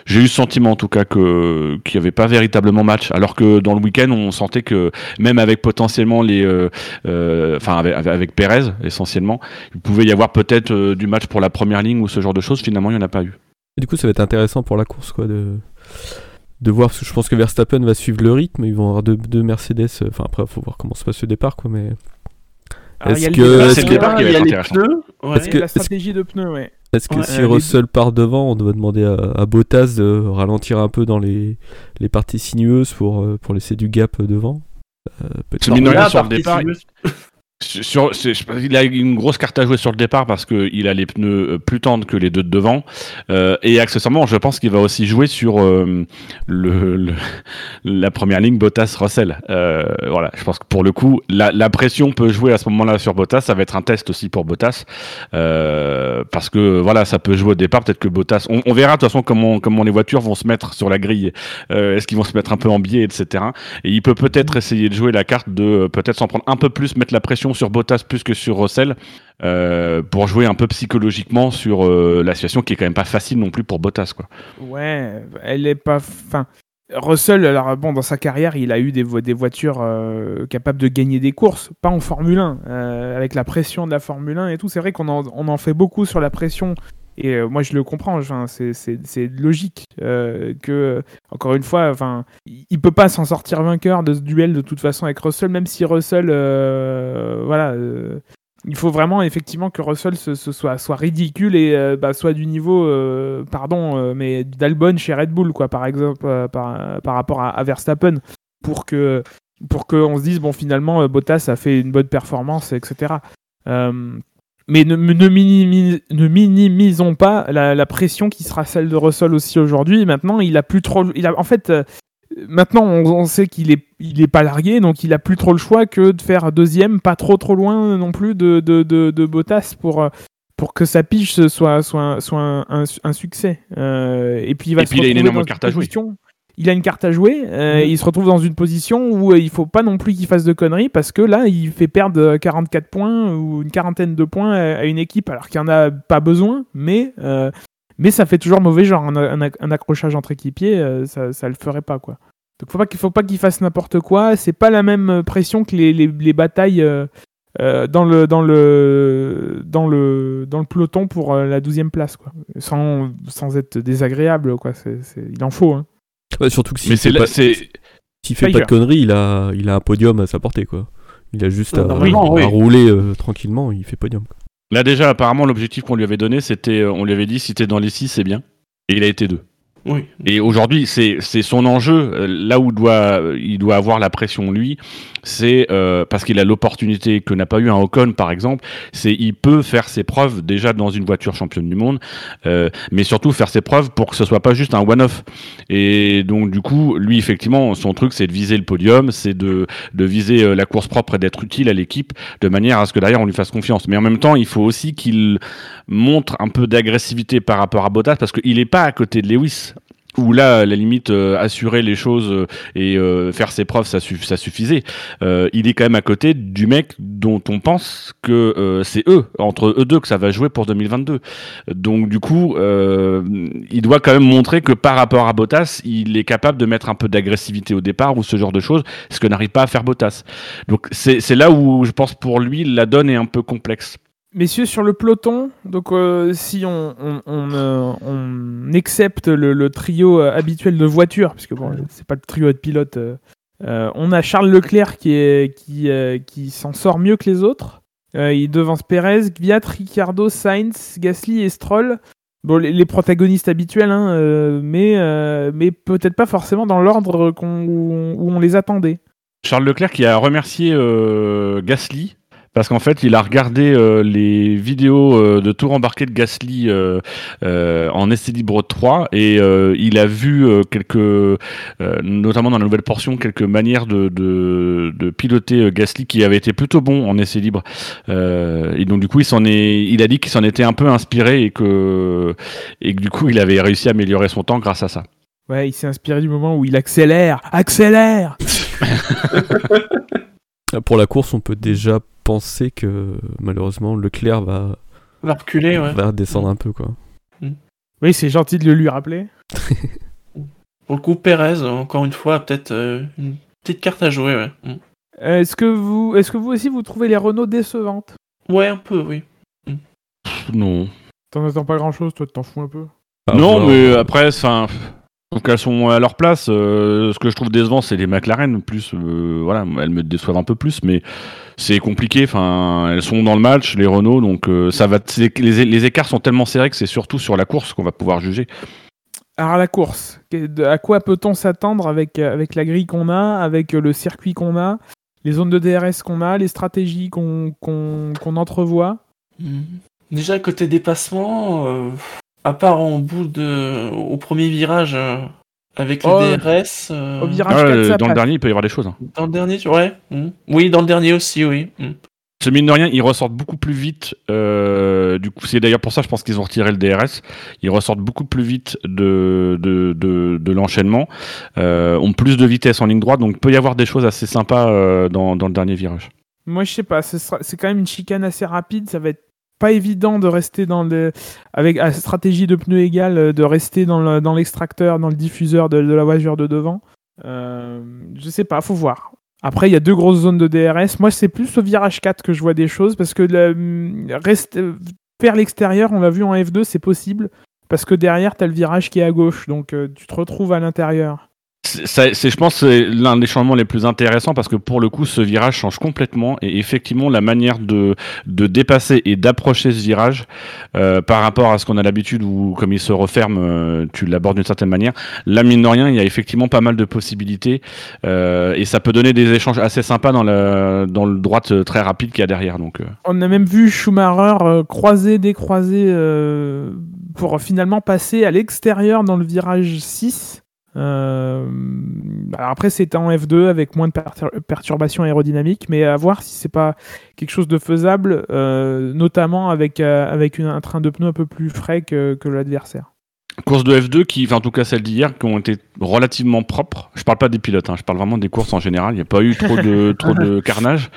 j'ai eu ce sentiment en tout cas que qu'il n'y avait pas véritablement match. Alors que dans le week-end, on sentait que même avec potentiellement les, euh, enfin avec, avec- Perez essentiellement, il pouvait y avoir peut-être du match pour la première ligne ou ce genre de choses. Finalement, il n'y en a pas eu. Du coup, ça va être intéressant pour la course, quoi, de voir, parce que je pense que Verstappen va suivre le rythme, ils vont avoir deux, deux Mercedes, euh, enfin après, faut voir comment se passe le départ, quoi, mais Alors, il y a Est-ce que- débat, c'est le il y a départ qui va il y a être les intéressant. pneus. ouais. Est-ce que- La stratégie de pneus, ouais. est-ce que Ouais, si les- Russell part devant, on doit demander à, à Bottas de ralentir un peu dans les, les parties sinueuses pour, euh, pour laisser du gap devant? Euh, peut-être. Là, sur le départ. Sur, il a une grosse carte à jouer sur le départ parce qu'il a les pneus euh, plus tendres que les deux de devant. Euh, et accessoirement, je pense qu'il va aussi jouer sur euh, le, le- la première ligne Bottas-Russell. Euh, voilà, je pense que pour le coup, la, la pression peut jouer à ce moment-là sur Bottas. Ça va être un test aussi pour Bottas. Euh, parce que voilà, ça peut jouer au départ. Peut-être que Bottas. On, on verra de toute façon comment, comment les voitures vont se mettre sur la grille. Euh, Est-ce qu'ils vont se mettre un peu en biais, etc. Et il peut peut-être essayer de jouer la carte de peut-être s'en prendre un peu plus, mettre la pression sur Bottas plus que sur Russell, euh, pour jouer un peu psychologiquement sur euh, la situation qui est quand même pas facile non plus pour Bottas. Quoi. Ouais, elle est pas. Enfin, Russell, alors bon, dans sa carrière, il a eu des, vo- des voitures euh, capables de gagner des courses, pas en Formule 1, euh, avec la pression de la Formule 1 et tout. C'est vrai qu'on on en fait beaucoup sur la pression. Et euh, moi, je le comprends. C'est- logique euh, que, encore une fois, enfin, il peut pas s'en sortir vainqueur de ce duel de toute façon avec Russell, même si Russell, euh, voilà, euh, il faut vraiment effectivement que Russell se, se soit, ridicule et bah, soit du niveau, pardon, mais d'Albon chez Red Bull, quoi, par exemple, par, rapport à, Verstappen, pour que pour qu'on se dise bon finalement Bottas a fait une bonne performance, etc. mais ne, ne, minimis- ne minimisons pas la, la pression qui sera celle de Russell aussi aujourd'hui. Maintenant, il a plus trop, il a en fait. euh, Maintenant, on, on sait qu'il est, il est pas largué, donc il a plus trop le choix que de faire deuxième, pas trop trop loin non plus de, de, de, de Bottas pour, euh, pour que sa pige soit, soit, soit un, un- un succès. Euh, et puis il va Et se puis, il a à jouer. position- Il a une carte à jouer, euh, Mhm. il se retrouve dans une position où euh, il faut pas non plus qu'il fasse de conneries parce que là, il fait perdre euh, 44 points ou une quarantaine de points à, une équipe alors qu'il n'y en a pas besoin, mais, euh, mais ça fait toujours mauvais genre. Un, un- un accrochage entre équipiers, euh, ça, ça le ferait pas quoi. Donc faut pas qu'il faut pas qu'il fasse n'importe quoi. C'est pas la même euh, pression que les, les, les batailles euh, euh, dans le dans le dans le dans le peloton pour euh, la 12e place quoi. Sans, sans être désagréable quoi. C'est- c'est- il en faut. Hein. Ouais, surtout que Mais c'est pas, c'est s'il fait pas de conneries, il a, il a un podium à sa portée, quoi. Il a juste à, Normalement, à oui. rouler euh, tranquillement, il fait podium. quoi. là déjà apparemment l'objectif qu'on lui avait donné, c'était, euh, on lui avait dit si t'es dans les 6 c'est bien, et il a été deux. Oui. Et aujourd'hui, c'est son enjeu, euh, là où doit, il doit avoir la pression, lui, c'est euh, parce qu'il a l'opportunité que n'a pas eu un Ocon, par exemple, c'est il peut faire ses preuves déjà dans une voiture championne du monde, euh, mais surtout faire ses preuves pour que ce soit pas juste un one-off. Et donc, du coup, lui, effectivement, son truc, c'est de viser le podium, c'est de, de viser euh, la course propre et d'être utile à l'équipe de manière à ce que derrière on lui fasse confiance. Mais en même temps, il faut aussi qu'il montre un peu d'agressivité par rapport à Bottas parce qu'il n'est pas à côté de Lewis où là, à la limite, euh, assurer les choses euh, et euh, faire ses preuves, ça, suff- ça suffisait. Euh, il est quand même à côté du mec dont on pense que euh, c'est eux, entre eux deux, que ça va jouer pour 2022. Donc du coup, euh, il doit quand même montrer que par rapport à Bottas, il est capable de mettre un peu d'agressivité au départ ou ce genre de choses, ce que n'arrive pas à faire Bottas. Donc c'est là où je pense pour lui, la donne est un peu complexe. Messieurs, sur le peloton, donc euh, si on, on, on, euh, on accepte le, le trio euh, habituel de voitures, puisque bon, c'est pas le trio de pilotes, euh, on a Charles Leclerc qui, est, qui, euh, qui s'en sort mieux que les autres. Euh, il devance Perez, Gviat, Ricciardo, Sainz, Gasly et Stroll. Bon, les, les protagonistes habituels, hein, euh, mais, euh, mais peut-être pas forcément dans l'ordre qu'on- où, on- où on les attendait. Charles Leclerc qui a remercié euh, Gasly parce qu'en fait, il a regardé euh, les vidéos euh, de tour embarqué de Gasly euh, euh, en essai libre 3 et euh, il a vu euh, quelques, euh, notamment dans la nouvelle portion, quelques manières de, de, de piloter euh, Gasly qui avait été plutôt bon en essai libre. Euh, et donc du coup, il s'en est, il a dit qu'il s'en était un peu inspiré et que, et que du coup, il avait réussi à améliorer son temps grâce à ça. Ouais, il s'est inspiré du moment où il accélère. Accélère Pour la course, on peut déjà penser que malheureusement Leclerc va, Va reculer, ouais. va descendre un peu quoi. Oui, c'est gentil de le lui rappeler. Pour le coup, Perez, encore une fois, peut-être euh, une petite carte à jouer, ouais. Mm. Euh, Est-ce que vous, est-ce que vous aussi vous trouvez les Renault décevantes? Ouais, un peu, oui. Pff, Non. T'en attends pas grand-chose, toi, t'en fous un peu? Ah, non, voilà. mais après, enfin, donc elles sont à leur place. euh, ce que je trouve décevant, c'est les McLaren. Plus, euh, voilà, elles me déçoivent un peu plus, mais c'est compliqué. Enfin, elles sont dans le match, les Renault, donc euh, ça va. Les, les écarts sont tellement serrés que c'est surtout sur la course qu'on va pouvoir juger. Alors la course, à quoi peut-on s'attendre avec, avec la grille qu'on a, avec le circuit qu'on a, les zones de DRS qu'on a, les stratégies qu'on qu'on qu'on entrevoit? Mm. Déjà, côté dépassement, euh, à part en bout de. au premier virage euh, avec le Oh, DRS. euh, au virage Ah, 4, euh, ça dans le dernier, il peut y avoir des choses. hein. Dans le dernier, tu- ouais. mm. Oui, dans le dernier aussi, oui. Mm. Ce mine de rien, ils ressortent beaucoup plus vite. euh, du coup, c'est d'ailleurs pour ça, je pense qu'ils ont retiré le DRS. Ils ressortent beaucoup plus vite de, de, de, de l'enchaînement. Euh, ont plus de vitesse en ligne droite, donc peut y avoir des choses assez sympas euh, dans, dans le dernier virage. Moi, je sais pas, ce sera- c'est quand même une chicane assez rapide. Ça va être pas évident de rester dans le. Avec la stratégie de pneus égale, euh, de rester dans le- dans l'extracteur, dans, le diffuseur de, de la voiture de devant. Euh, je sais pas, faut voir. Après, il y a deux grosses zones de DRS. Moi, c'est plus au virage 4 que je vois des choses parce que le, hum, reste, euh, faire l'extérieur, on l'a vu en F2, c'est possible. Parce que derrière, tu as le virage qui est à gauche, donc tu te retrouves à l'intérieur. C'est, je pense, c'est l'un des changements les plus intéressants parce que pour le coup, ce virage change complètement et effectivement, la manière de, de dépasser et d'approcher ce virage euh, par rapport à ce qu'on a l'habitude où, comme il se referme, euh, tu l'abordes d'une certaine manière. Là, mine de rien, il y a effectivement pas mal de possibilités euh, et ça peut donner des échanges assez sympas dans, la, dans le droite euh, très rapide qu'il y a derrière. Donc, euh, On a même vu Schumacher croiser, décroiser pour finalement passer à l'extérieur dans le virage 6. Euh, alors après, c'était en F2 avec moins de pertur- perturbations aérodynamiques, mais à voir si c'est pas quelque chose de faisable, euh, notamment avec, euh, avec une- un train de pneus un peu plus frais que, que l'adversaire. courses de F2 qui, enfin, en tout cas celles d'hier, qui ont été relativement propres. Je parle pas des pilotes, hein, je parle vraiment des courses en général. Il n'y a pas eu trop de, trop de carnage.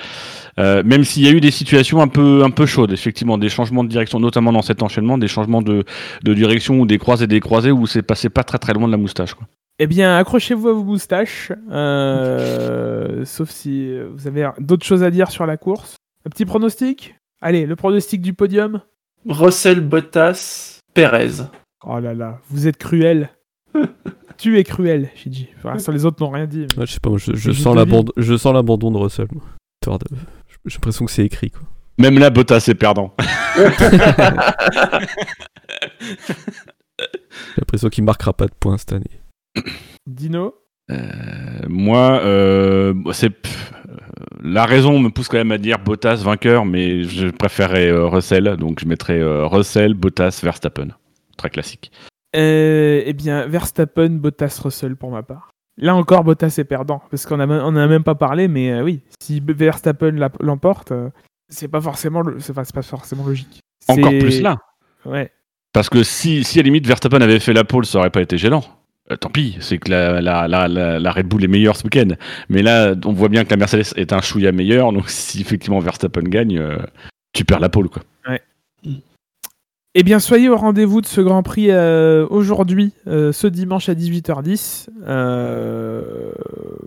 Euh, même s'il y a eu des situations un peu, un peu chaudes, effectivement, des changements de direction, notamment dans cet enchaînement, des changements de, de direction ou des croisés des croisés où c'est passé pas très très loin de la moustache. Quoi. Eh bien, accrochez-vous à vos moustaches, euh, sauf si vous avez d'autres choses à dire sur la course. Un petit pronostic? Allez, le pronostic du podium? Russell, Bottas, Perez. Oh là là, vous êtes cruel. tu es cruel, Shiji. Enfin, ça, les autres n'ont rien dit. mais- Ouais, je sais pas, je, je sens l'abandon, je sens l'abandon de Russell. J'ai l'impression que c'est écrit quoi. Même là, Bottas est perdant. J'ai l'impression qu'il marquera pas de points cette année. Dino Euh, moi, euh, c'est pff, euh, la raison me pousse quand même à dire Bottas vainqueur, mais je préférerais euh, Russell, donc je mettrais euh, Russell, Bottas, Verstappen. Très classique. Euh, Eh bien, Verstappen, Bottas, Russell pour ma part. Là encore, Bottas est perdant, parce qu'on n'en a, on a même pas parlé, mais euh, oui, si Verstappen la- l'emporte, euh, c'est pas forcément, le- c'est pas, c'est pas forcément logique. Encore C'est- plus là. Ouais. Parce que si, si à la limite Verstappen avait fait la pole, ça aurait pas été gênant. Euh, tant pis, c'est que la, la, la, la, la Red Bull est meilleure ce week-end. Mais là, on voit bien que la Mercedes est un chouïa meilleur, donc si effectivement Verstappen gagne, euh, tu perds la pole. Quoi. Eh bien, soyez au rendez-vous de ce Grand Prix euh, aujourd'hui, euh, ce dimanche à 18h10. Euh,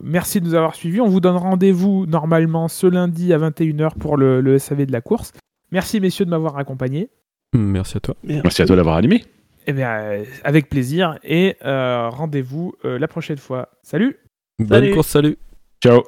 merci de nous avoir suivis. On vous donne rendez-vous normalement ce lundi à 21h pour le, le SAV de la course. Merci messieurs de m'avoir accompagné. Merci à toi. Merci à toi d'avoir animé. Eh bien, euh, avec plaisir et euh, rendez-vous euh, la prochaine fois. Salut Bonne Salut. course, salut. Ciao.